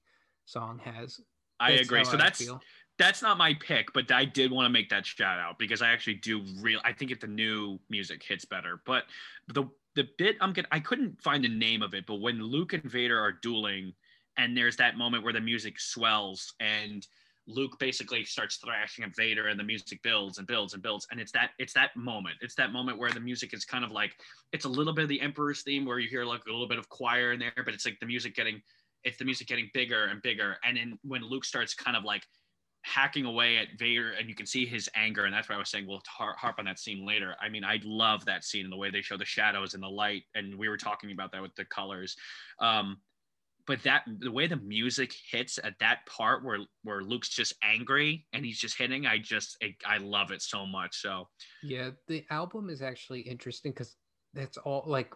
song has. I agree. So I that's feel. that's not my pick, but I did want to make that shout out because I actually do real. I think if the new music hits better, but the the bit I'm gonna I couldn't find the name of it, but when Luke and Vader are dueling, and there's that moment where the music swells and Luke basically starts thrashing at Vader, and the music builds and builds and builds, and it's that it's that moment. It's that moment where the music is kind of like it's a little bit of the Emperor's theme where you hear like a little bit of choir in there, but it's like the music getting it's the music getting bigger and bigger. And then when Luke starts kind of like hacking away at Vader, and you can see his anger, and that's why I was saying we'll har- harp on that scene later. I mean, I love that scene and the way they show the shadows and the light, and we were talking about that with the colors. Um, but that the way the music hits at that part where where Luke's just angry and he's just hitting, I just I, I love it so much. So Yeah, the album is actually interesting because that's all like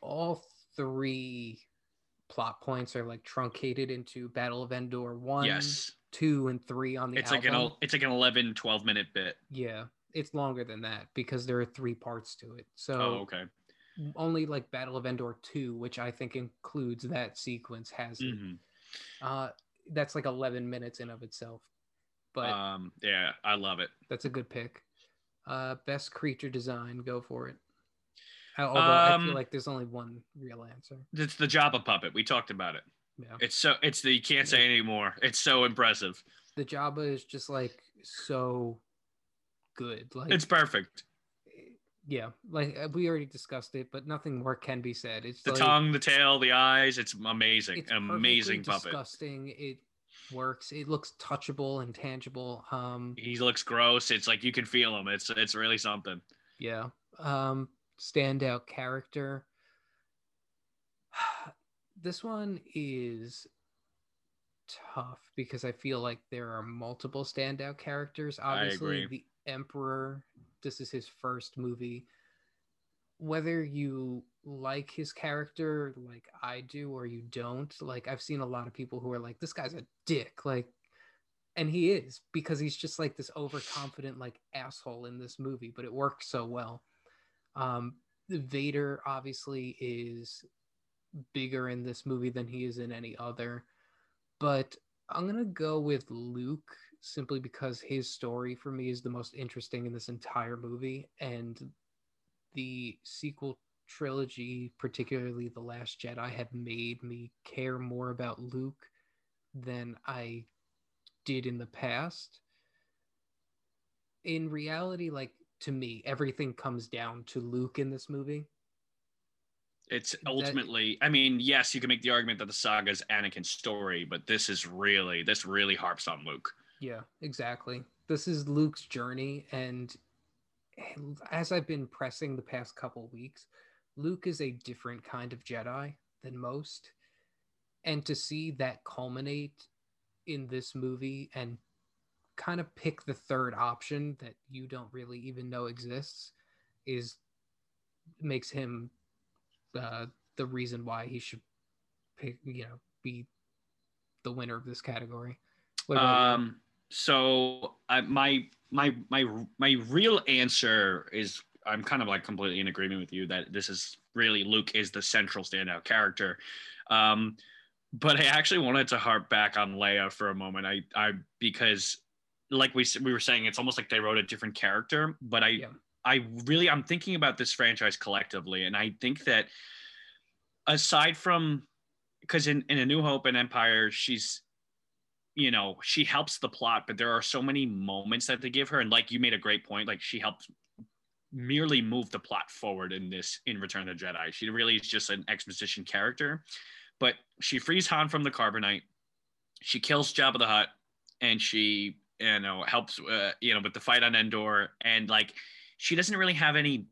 all three plot points are like truncated into Battle of Endor one, yes, two, and three on the it's like an it's like an 11, 12 minute bit. yeah, it's longer than that because there are three parts to it. So Oh, okay. only like Battle of Endor two, which I think includes that sequence, has it. Mhm. Uh, that's like eleven minutes in of itself, but Um, yeah, I love it. that's a good pick. Uh, best creature design, go for it. Although I Um, feel like there's only one real answer. It's the Jabba puppet. We talked about it. Yeah, It's so it's the you can't say anymore. It's so impressive. the Jabba is just like so good. Like It's perfect. yeah, like uh, we already discussed it, but nothing more can be said. It's The like, tongue, the tail, the eyes. It's amazing. It's An amazing puppet. Disgusting. It works. It looks touchable and tangible. Um, He looks gross. It's like you can feel him. It's it's really something. yeah. Um, standout character. This one is tough because I feel like there are multiple standout characters. Obviously, the Emperor. This is his first movie. Whether you like his character like I do or you don't, like I've seen a lot of people who are like, this guy's a dick. Like, and he is because he's just like this overconfident, like asshole in this movie, but it works so well. Um, Vader obviously is bigger in this movie than he is in any other, but I'm gonna go with Luke simply because his story for me is the most interesting in this entire movie, and the sequel trilogy, particularly The Last Jedi, have made me care more about Luke than I did in the past. in reality, like to me, everything comes down to Luke in this movie. It's That- ultimately, I mean, yes, you can make the argument that the saga is Anakin's story, but this is really, this really harps on Luke. Yeah, exactly. This is Luke's journey, and as I've been pressing the past couple weeks, Luke is a different kind of Jedi than most. And to see that culminate in this movie and kind of pick the third option that you don't really even know exists is makes him uh, the reason why he should pick, you know, be the winner of this category. About you? Um, so I, my my my my real answer is I'm kind of like completely in agreement with you that this is really Luke is the central standout character. Um, but I actually wanted to harp back on Leia for a moment. I I because like we we were saying, it's almost like they wrote a different character. But I Yeah. I really I'm thinking about this franchise collectively, and I think that aside from because in, in A New Hope and Empire, she's you know she helps the plot but there are so many moments that they give her and like you made a great point like she helps merely move the plot forward in this in return of the jedi she really is just an exposition character but she frees han from the carbonite she kills jabba the hutt and she you know helps uh, you know with the fight on endor. And like she doesn't really have any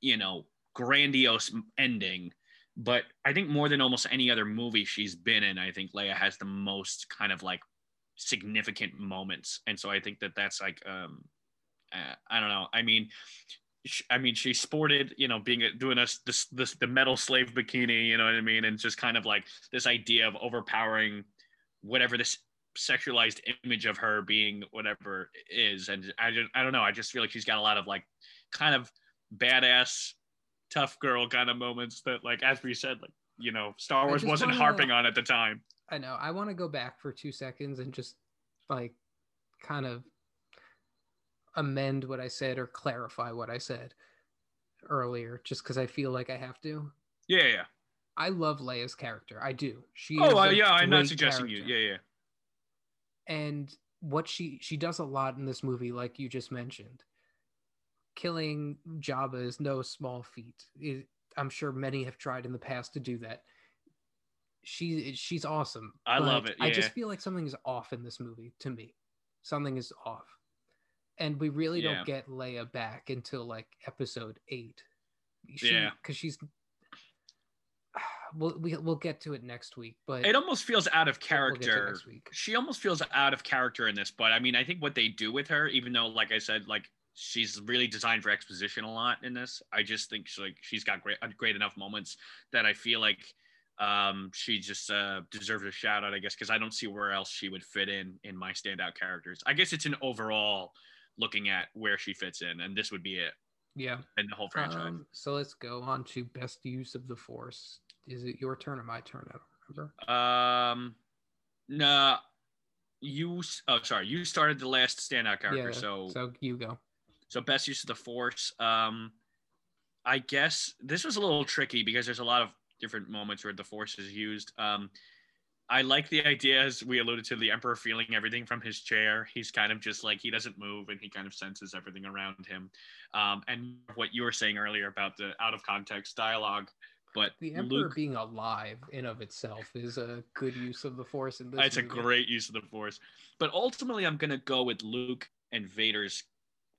you know grandiose ending. But I think more than almost any other movie she's been in, I think Leia has the most kind of like significant moments, and so I think that that's like um, uh, I don't know. I mean, I mean, she sported, you know, being doing us this this the metal slave bikini, you know what I mean, and just kind of like this idea of overpowering whatever this sexualized image of her being whatever is, and I just I don't know. I just feel like she's got a lot of like kind of badass tough girl kind of moments that like as we said like you know star wars wasn't wanna- harping on at the time I know. I want to go back for two seconds and just like kind of amend what I said or clarify what I said earlier, just because I feel like I have to. yeah yeah I love Leia's character. I do. She. oh is uh, yeah i'm not suggesting character. you yeah yeah And what she she does a lot in this movie, like you just mentioned. Killing Jabba is no small feat. It, I'm sure many have tried in the past to do that. She she's awesome. I love it, I just feel like something is off in this movie to me. Something is off, and we really Yeah. don't get Leia back until like episode eight. She, Yeah. because she's. We'll we, we'll get to it next week, but it almost feels out of we'll get to it character week. she almost feels out of character in this but i mean i think what they do with her even though like i said like she's really designed for exposition a lot in this i just think she, like she's got great great enough moments that i feel like um she just uh deserves a shout out i guess because i don't see where else she would fit in in my standout characters i guess it's an overall looking at where she fits in and this would be it Yeah. and the whole franchise Um, so let's go on to best use of the force. Is it your turn or my turn? I don't remember. Um, no, you. Oh, sorry. You started the last standout character. so, so, so you go. So best use of the force. Um, I guess this was a little tricky because there's a lot of different moments where the force is used. Um, I like the idea, as we alluded to, the emperor feeling everything from his chair. He's kind of just like he doesn't move and he kind of senses everything around him. Um, and what you were saying earlier about the out of context dialogue. But The Emperor Luke, being alive in of itself is a good use of the force in this. It's a great use of the force. But ultimately, I'm going to go with Luke and Vader's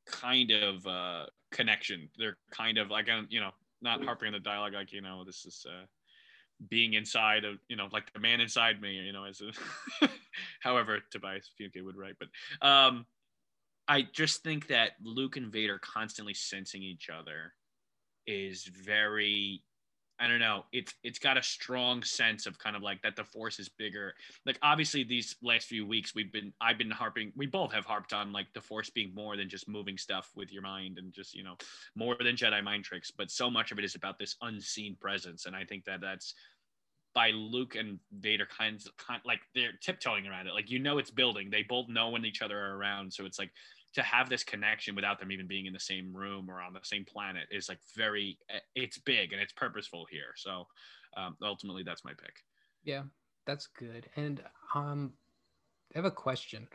kind of uh, connection. They're kind of like, you know, not harping on the dialogue, like, you know, this is uh, being inside of, you know, like the man inside me, you know, as a, however Tobias Funke would write. But um, I just think that Luke and Vader constantly sensing each other is very I don't know. It's it's got a strong sense of kind of like that the force is bigger. Like obviously these last few weeks we've been I've been harping we both have harped on like the force being more than just moving stuff with your mind and just, you know, more than Jedi mind tricks, but so much of it is about this unseen presence and I think that that's by Luke and Vader kinds kind like they're tiptoeing around it. Like you know it's building. They both know when each other are around, so it's like to have this connection without them even being in the same room or on the same planet is like very it's big and it's purposeful here so um, ultimately that's my pick Yeah, that's good. And um, I have a question.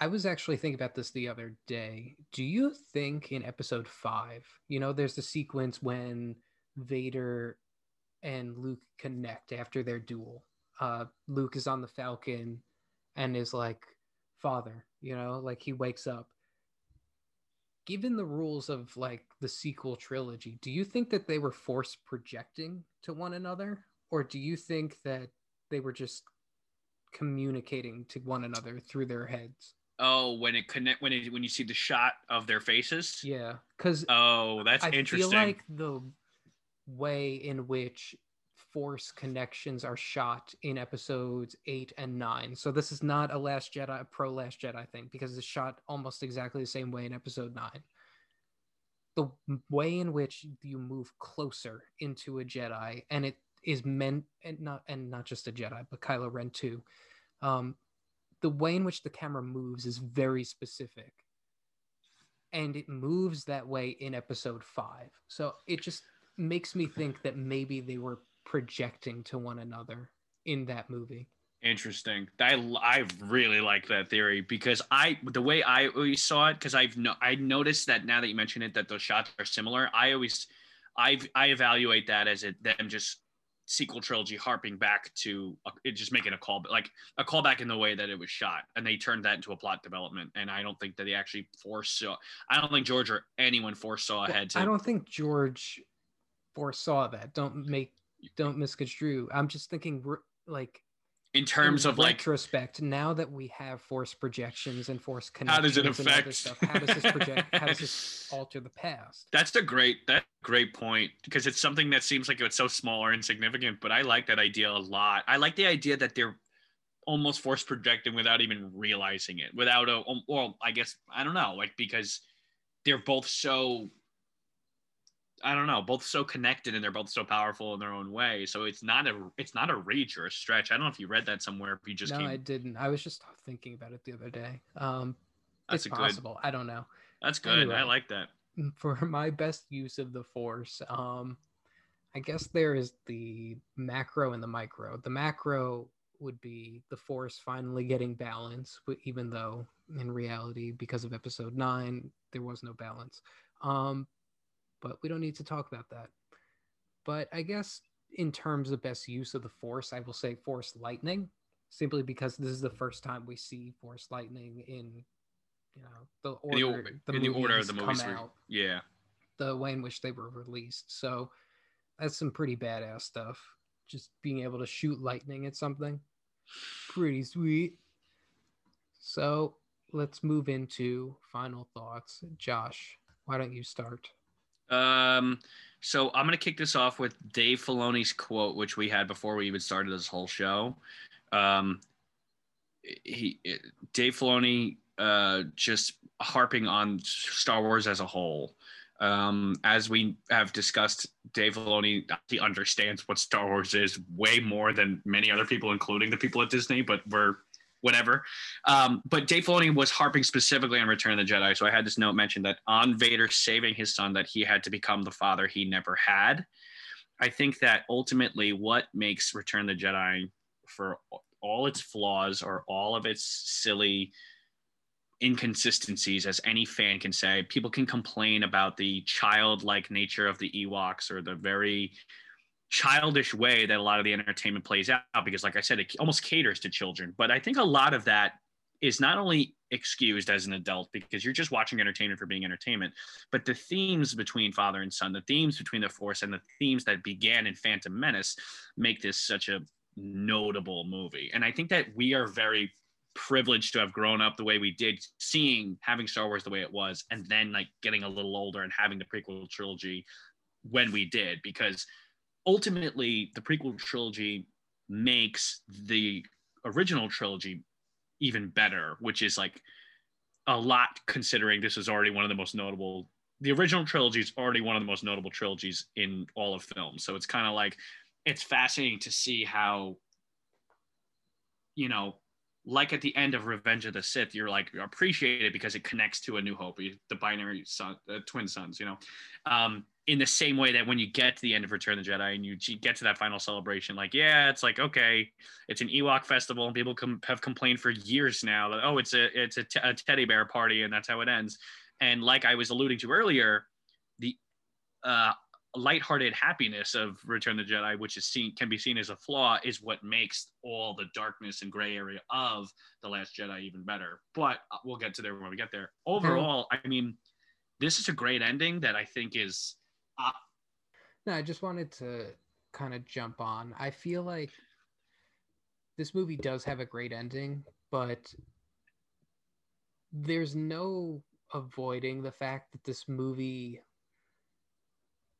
I was actually thinking about this the other day. Do you think in episode five, you know, there's the sequence when Vader and Luke connect after their duel? Uh, Luke is on the Falcon and is like, Father, you know, like he wakes up. Given the rules of like the sequel trilogy, do you think that they were force projecting to one another? Or do you think that they were just communicating to one another through their heads? Oh, when it connect when it when you see the shot of their faces. Yeah, because Oh, that's I interesting. feel like the way in which force connections are shot in episodes eight and nine. So this is not a Last Jedi, a pro Last Jedi thing because it's shot almost exactly the same way in episode nine. The way in which you move closer into a Jedi, and it is meant, and not and not just a Jedi, but Kylo Ren too. Um, the way in which the camera moves is very specific and it moves that way in episode five. So it just makes me think that maybe they were projecting to one another in that movie. Interesting. I I really like that theory because I the way I always saw it because I've no I noticed that now that you mention it that those shots are similar. I always I I evaluate that as it them just sequel trilogy harping back to uh, it just making a call like a callback in the way that it was shot and they turned that into a plot development and I don't think that they actually foresaw I don't think George or anyone foresaw ahead to I don't think George foresaw that. Don't make don't misconstrue. I'm just thinking like in terms in of like retrospect now that we have force projections and force connections, How does it affect- stuff how does this project how does this alter the past That's a great that great point because it's something that seems like it's so small or insignificant, but I like that idea a lot. I like the idea that they're almost force projecting without even realizing it, without a um, well, I guess I don't know, like because they're both so I don't know, both so connected and they're both so powerful in their own way. So it's not a it's not a reach or a stretch. I don't know if you read that somewhere. If you just no came, i didn't i was just thinking about it the other day um that's it's a good. possible i don't know That's good. Anyway. I like that. for my best use of the force um i guess there is the macro and the micro the macro would be the force finally getting balance even though in reality because of episode 9 there was no balance um but we don't need to talk about that but i guess in terms of best use of the force i will say force lightning simply because this is the first time we see force lightning in you know the In the, order in the order of the come movies. we- out Yeah. the way in which they were released. So that's some pretty badass stuff. Just being able to shoot lightning at something, pretty sweet. So let's move into final thoughts. Josh, why don't you start? Um, so I'm gonna kick this off with Dave Filoni's quote, which we had before we even started this whole show. Um, he, Dave Filoni, uh, just harping on Star Wars as a whole. Um, as we have discussed, Dave Filoni he understands what Star Wars is way more than many other people, including the people at Disney. But we're whatever. Um, but Dave Filoni was harping specifically on Return of the Jedi. So I had this note mentioned that on Vader saving his son, that he had to become the father he never had. I think that ultimately what makes Return of the Jedi, for all its flaws or all of its silly inconsistencies, as any fan can say, people can complain about the childlike nature of the Ewoks or the very childish way that a lot of the entertainment plays out because like i said it almost caters to children. But i think a lot of that is not only excused as an adult because you're just watching entertainment for being entertainment but the themes between father and son the themes between the force and the themes that began in phantom menace make this such a notable movie. And i think that we are very privileged to have grown up the way we did seeing having star wars the way it was and then like getting a little older and having the prequel trilogy when we did because ultimately the prequel trilogy makes the original trilogy even better which is like a lot considering this is already one of the most notable the original trilogy is already one of the most notable trilogies in all of film so it's kind of like it's fascinating to see how you know like at the end of revenge of the sith you're like you appreciate it because it connects to a new hope the binary sun the twin suns you know? Um in the same way that when you get to the end of Return of the Jedi and you get to that final celebration, like, yeah, it's like, okay, it's an Ewok festival and people com- have complained for years now that, oh, it's a, it's a, t- a teddy bear party and that's how it ends. And like I was alluding to earlier, the uh, lighthearted happiness of Return of the Jedi, which is seen, can be seen as a flaw, is what makes all the darkness and gray area of The Last Jedi even better. But uh, we'll get to there when we get there. Overall, I mean, this is a great ending that I think is uh, no, I just wanted to kind of jump on. I feel like this movie does have a great ending, but there's no avoiding the fact that this movie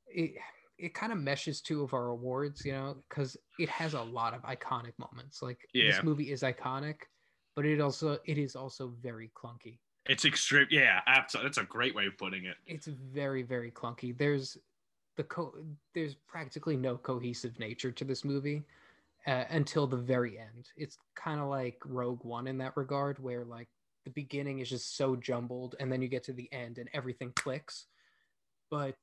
it it kind of meshes two of our awards, you know, because it has a lot of iconic moments. Like Yeah. this movie is iconic, but it also it is also very clunky. It's extreme. Yeah, absolutely. That's a great way of putting it. it's very very clunky there's the co there's practically no cohesive nature to this movie uh, until the very end it's kind of like rogue one in that regard where like the beginning is just so jumbled and then you get to the end and everything clicks but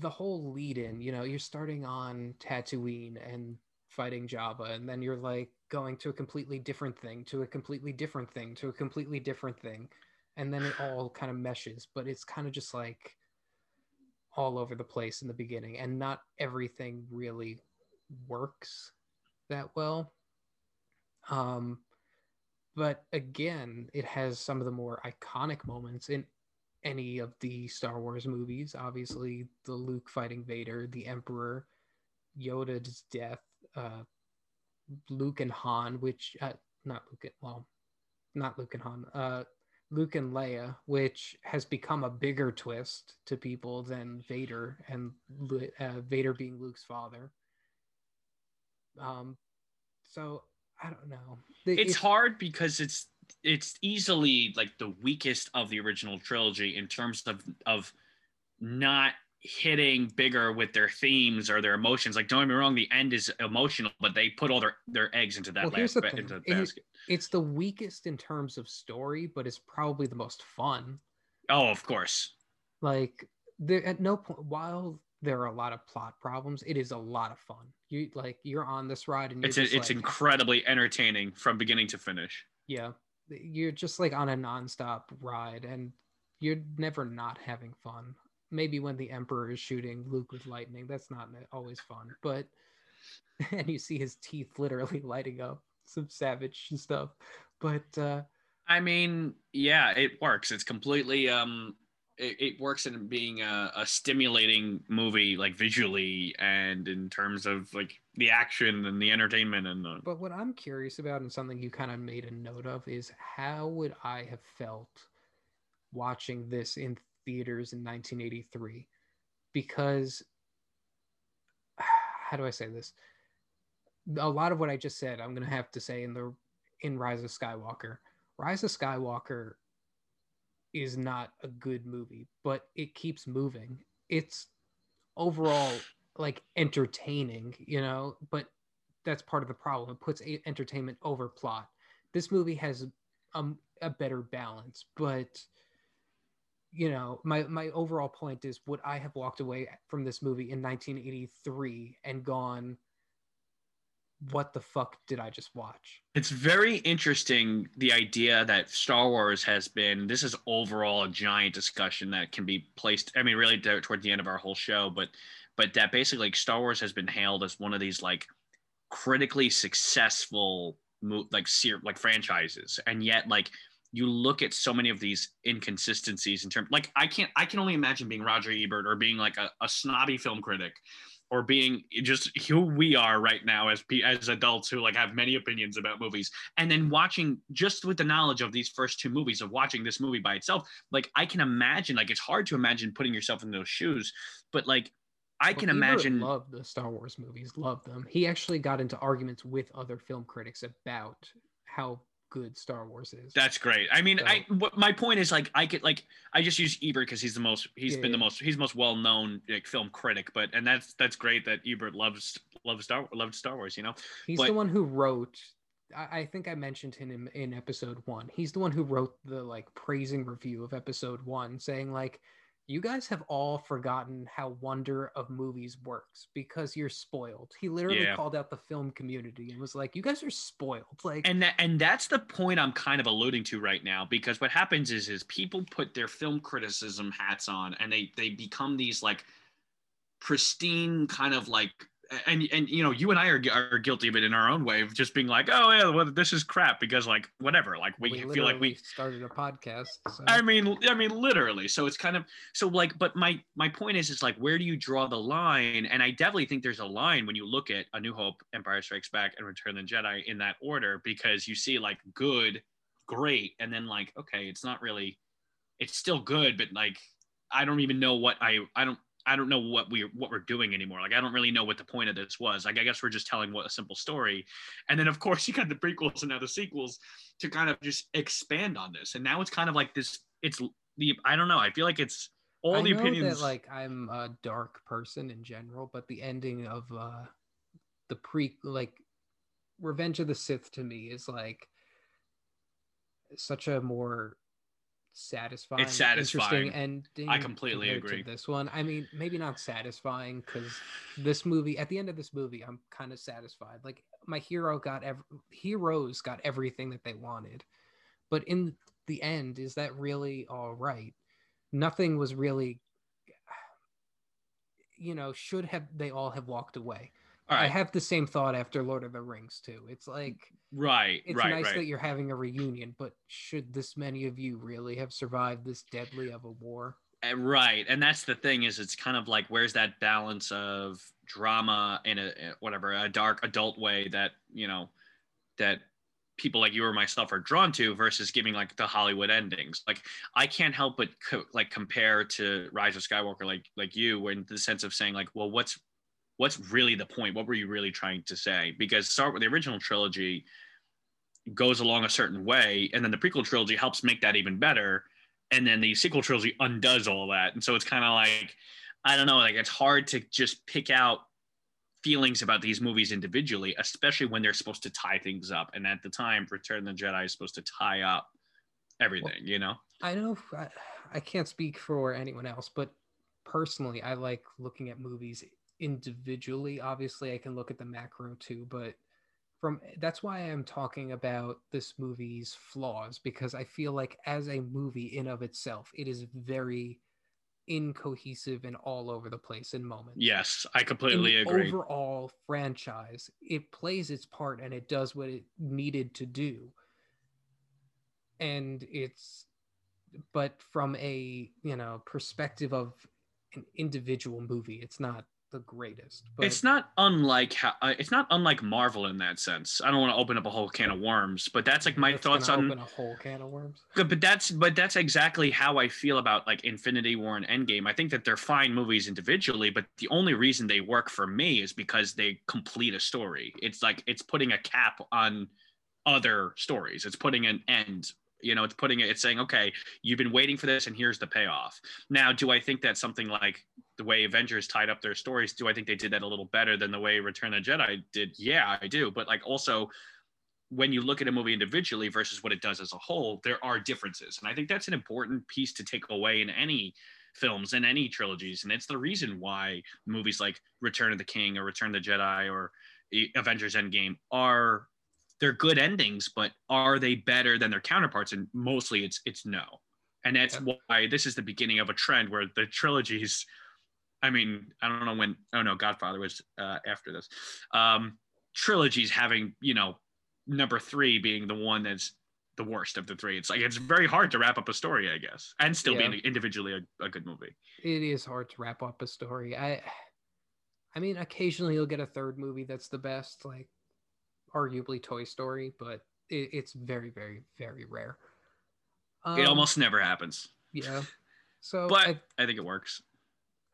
the whole lead in you know you're starting on tatooine and fighting jabba and then you're like going to a completely different thing to a completely different thing to a completely different thing. And then it all kind of meshes but it's kind of just like all over the place in the beginning. And not everything really works that well. Um but again it has some of the more iconic moments in any of the star wars movies. Obviously the luke fighting vader the emperor yoda's death uh luke and han which uh, not luke and, well not luke and han uh Luke and Leia, which has become a bigger twist to people than Vader and uh, Vader being Luke's father. Um, so I don't know. The- It's hard because it's it's easily like the weakest of the original trilogy in terms of of not hitting bigger with their themes or their emotions. Like don't get me wrong, the end is emotional, but they put all their their eggs into that Well, last ba- into the It- basket. It's the weakest in terms of story, but it's probably the most fun. Oh, of course. Like there at no point while there are a lot of plot problems, it is a lot of fun. You like you're on this ride and It's just it's like, incredibly entertaining from beginning to finish. yeah you're just like on a nonstop ride and you're never not having fun maybe when the emperor is shooting luke with lightning that's not always fun but and you see his teeth literally lighting up some savage stuff but uh I mean, yeah, it works. It's completely um it, it works in being a, a stimulating movie like visually and in terms of like the action and the entertainment and the but what i'm curious about and something you kind of made a note of is how would i have felt watching this in theaters in 1983 because how do i say this? A lot of what i just said i'm going to have to say in the in rise of skywalker. Rise of skywalker is not a good movie but it keeps moving. It's overall like entertaining you know but that's part of the problem. It puts a- entertainment over plot. This movie has um, a better balance but you know my my overall point is would i have walked away from this movie in 1983 and gone what the fuck did i just watch It's very interesting the idea that Star Wars has been. This is overall a giant discussion that can be placed. I mean, really toward the end of our whole show, but but that basically like, Star Wars has been hailed as one of these like critically successful like ser- like franchises, and yet like you look at so many of these inconsistencies in terms like I can't I can only imagine being Roger Ebert or being like a, a snobby film critic or being just who we are right now as as adults who like have many opinions about movies and then watching just with the knowledge of these first two movies of watching this movie by itself like i can imagine like it's hard to imagine putting yourself in those shoes but like i can Well, imagine love the star wars movies love them. He actually got into arguments with other film critics about how good star wars is that's great i mean i what my point is like i could like i just use ebert because he's the most he's Yeah, been the most he's most well-known like film critic but and that's that's great that ebert loves loves star loved star wars you know He's But- the one who wrote. I, I think I mentioned him in, in episode one. He's the one who wrote the like praising review of episode one, saying like, you guys have all forgotten how wonder of movies works because you're spoiled. He literally Yeah. called out the film community and was like, "You guys are spoiled." Like, and that, and that's the point I'm kind of alluding to right now because what happens is is people put their film criticism hats on and they they become these like pristine kind of like and and you know you and I are, are guilty of it in our own way of just being like oh yeah well this is crap because like whatever like we, feel like we started a podcast. So. I mean, I mean, literally. So it's kind of so like, but my my point is, is like, where do you draw the line? And I definitely think there's a line when you look at A New Hope, Empire Strikes Back, and Return of the Jedi in that order, because you see like good, great, and then like okay, it's not really, it's still good, but like I don't even know what I I don't. I don't know what we what we're doing anymore. Like I don't really know what the point of this was. Like I guess we're just telling what a simple story, and then of course you got the prequels and now the sequels to kind of just expand on this. And now it's kind of like this. It's the I don't know. I feel like it's all I the opinions. that like I'm a dark person in general, but the ending of uh the pre like Revenge of the Sith to me is like such a more satisfying, satisfying. interesting ending. I completely agree. This one, I mean, maybe not satisfying because this movie, at the end of this movie, I'm kind of satisfied. Like my hero got ev- heroes got everything that they wanted, but in the end, is that really all right? Nothing was really, you know, should have they all have walked away? I have the same thought after Lord of the Rings too. It's like right, it's right, nice right. that you're having a reunion, but should this many of you really have survived this deadly of a war? Uh, right, and that's the thing is it's kind of like where's that balance of drama in a whatever a dark adult way that you know that people like you or myself are drawn to versus giving like the Hollywood endings. Like I can't help but co- like compare to Rise of Skywalker, like like you, in the sense of saying like, well, what's what's really the point? What were you really trying to say? Because start with the original trilogy goes along a certain way, and then the prequel trilogy helps make that even better, and then the sequel trilogy undoes all that, and so it's kind of like I don't know, like it's hard to just pick out feelings about these movies individually, especially when they're supposed to tie things up. And at the time, Return of the Jedi is supposed to tie up everything, you know? I know I, I can't speak for anyone else, but personally, I like looking at movies individually. Obviously, I can look at the macro too, but from that's why I'm talking about this movie's flaws because I feel like as a movie in of itself, it is very incohesive and all over the place in moments. Yes, I completely the agree. overall franchise, it plays its part and it does what it needed to do. And it's, but from a you know perspective of an individual movie, it's not the greatest. But it's not unlike how uh, it's not unlike Marvel in that sense. I don't want to open up a whole can of worms, but that's like my thoughts on open a whole can of worms. But that's but that's exactly how I feel about like Infinity War and Endgame. I think that they're fine movies individually, but the only reason they work for me is because they complete a story. It's like it's putting a cap on other stories. It's putting an end. You know, it's putting it. It's saying, okay, you've been waiting for this, and here's the payoff. Now, do I think that something like the way Avengers tied up their stories? Do I think they did that a little better than the way Return of the Jedi did? Yeah, I do. But like also, when you look at a movie individually versus what it does as a whole, there are differences. And I think that's an important piece to take away in any films and any trilogies. And it's the reason why movies like Return of the King or Return of the Jedi or Avengers Endgame are they're good endings, but are they better than their counterparts? And mostly it's it's no. And that's why this is the beginning of a trend where the trilogies I mean, I don't know when oh no, Godfather was uh, after this. Um trilogies having, you know, number three being the one that's the worst of the three. It's like it's very hard to wrap up a story, I guess, and still Yeah. being individually a, a good movie. It is hard to wrap up a story. I, I mean, occasionally you'll get a third movie that's the best, like arguably Toy Story, but it, it's very, very, very rare. it Um, almost never happens, yeah. So but I, I, think it works.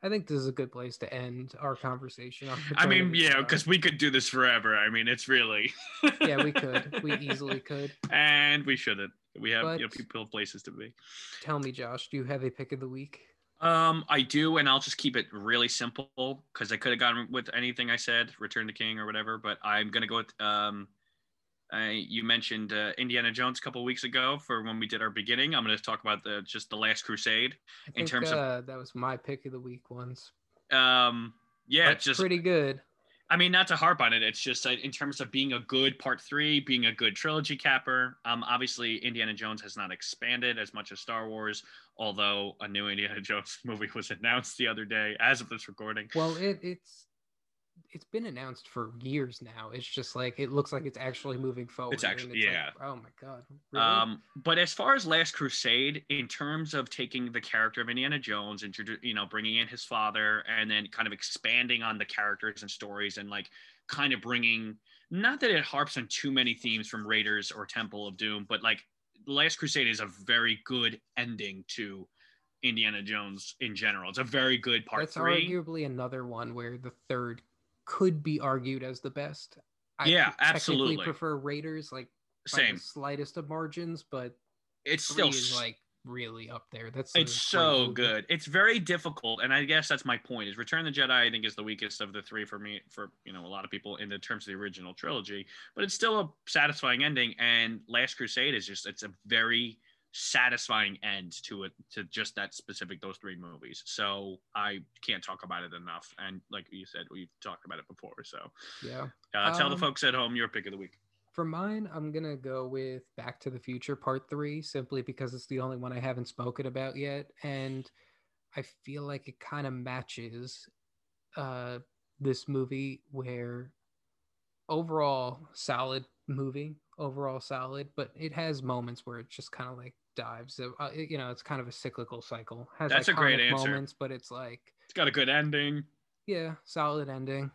I think this is a good place to end our conversation. On I mean, yeah, because we could do this forever. I mean, it's really yeah, we could, we easily could. and we shouldn't. We have you know, people places to be. Tell me, Josh, do you have a pick of the week? Um, I do, and I'll just keep it really simple because I could have gone with anything I said, Return to King or whatever, but I'm gonna go with um, Uh, you mentioned uh, Indiana Jones a couple weeks ago for when we did our beginning. I'm going to talk about the just the Last Crusade. I In terms of- uh, that was my pick of the week once. Um, yeah, But it's just pretty good. I mean, not to harp on it, it's just uh, in terms of being a good part three, being a good trilogy capper. Um, obviously, Indiana Jones has not expanded as much as Star Wars, although a new Indiana Jones movie was announced the other day as of this recording. Well, it, it's it's been announced for years now. It's just like it looks like it's actually moving forward. and actually- like, yeah. oh my god. Really? Um, but as far as Last Crusade, in terms of taking the character of Indiana Jones, and you know, bringing in his father, and then kind of expanding on the characters and stories, and like kind of bringing not that it harps on too many themes from Raiders or Temple of Doom, but like Last Crusade is a very good ending to Indiana Jones in general. It's a very good part That's three. arguably another one where the third could be argued as the best. I Yeah, absolutely. prefer Raiders like Same. the slightest of margins, but It's still like really up there. That's it's so movie. good it's very difficult and i guess that's my point is return of the jedi i think is the weakest of the three for me for you know a lot of people in the terms of the original trilogy but it's still a satisfying ending and last crusade is just it's a very satisfying end to it to just that specific those three movies so i can't talk about it enough and like you said we've talked about it before so Yeah. uh, tell the Um, folks at home your pick of the week For mine, I'm gonna go with Back to the Future Part Three, simply because it's the only one I haven't spoken about yet, and I feel like it kind of matches uh, this movie. Where overall solid movie, overall solid, but it has moments where it just kind of like dives. Uh, it- you know, it's kind of a cyclical cycle. Has That's a great answer. Moments, but it's like it's got a good ending yeah, solid ending.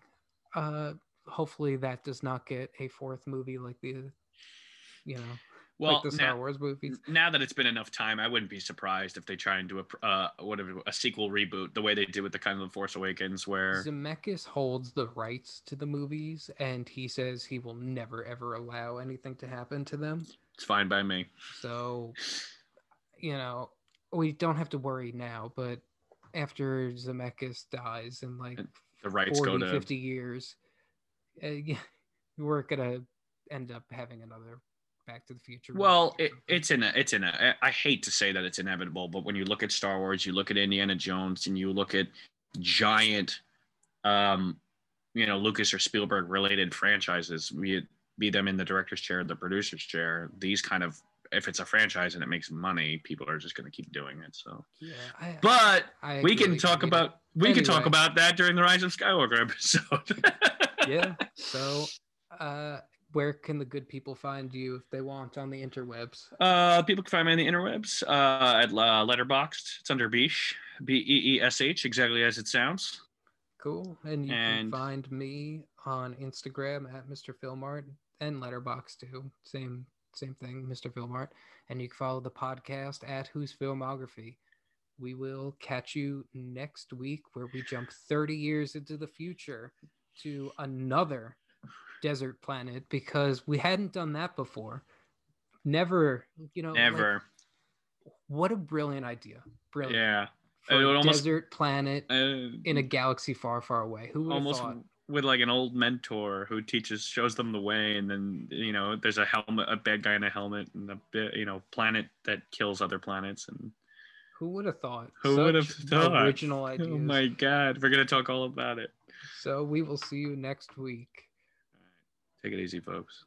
Uh, hopefully that does not get a fourth movie like the, you know, well like the Star now- Wars movies. now that it's been enough time, I wouldn't be surprised if they try and do a uh, whatever a sequel reboot, the way they did with the kind of the Force Awakens, where Zemeckis holds the rights to the movies, and he says he will never ever allow anything to happen to them. it's fine by me. So, you know, we don't have to worry now, but after Zemeckis dies in like The rights 40, go to 50 years, we're gonna end up having another Back to the Future. well, it, it's in a, it's in a, I hate to say that it's inevitable, but when you look at Star Wars, you look at Indiana Jones, and you look at giant, um, you know, Lucas or Spielberg related franchises, be it be them in the director's chair, the producer's chair. These kind of, if it's a franchise and it makes money, people are just going to keep doing it. So, yeah, I, but I we can talk about we can talk about that during the Rise of Skywalker episode. yeah. So, uh, where can the good people find you if they want on the interwebs? Uh, people can find me on the interwebs uh, at uh, Letterboxd. It's under Beesh, B E E S H, exactly as it sounds. Cool. And you And- can find me on Instagram at Mr. Filmart and Letterboxd too. Same same thing, Mr. Filmart. And you can follow the podcast at Who's Filmography. We will catch you next week where we jump 30 years into the future to another desert planet because we hadn't done that before. Never, you know, like, Never. what a brilliant idea. Brilliant. yeah. For a almost- desert planet Uh, in a galaxy far, far away. Who would have almost thought? with like an old mentor who teaches, shows them the way, and then you know, there's a helmet, a bad guy in a helmet, and a bit, you know, planet that kills other planets, and Who would have thought? Who would have thought? Original ideas. oh my god, we're gonna talk all about it. So we will see you next week. Take it easy, folks.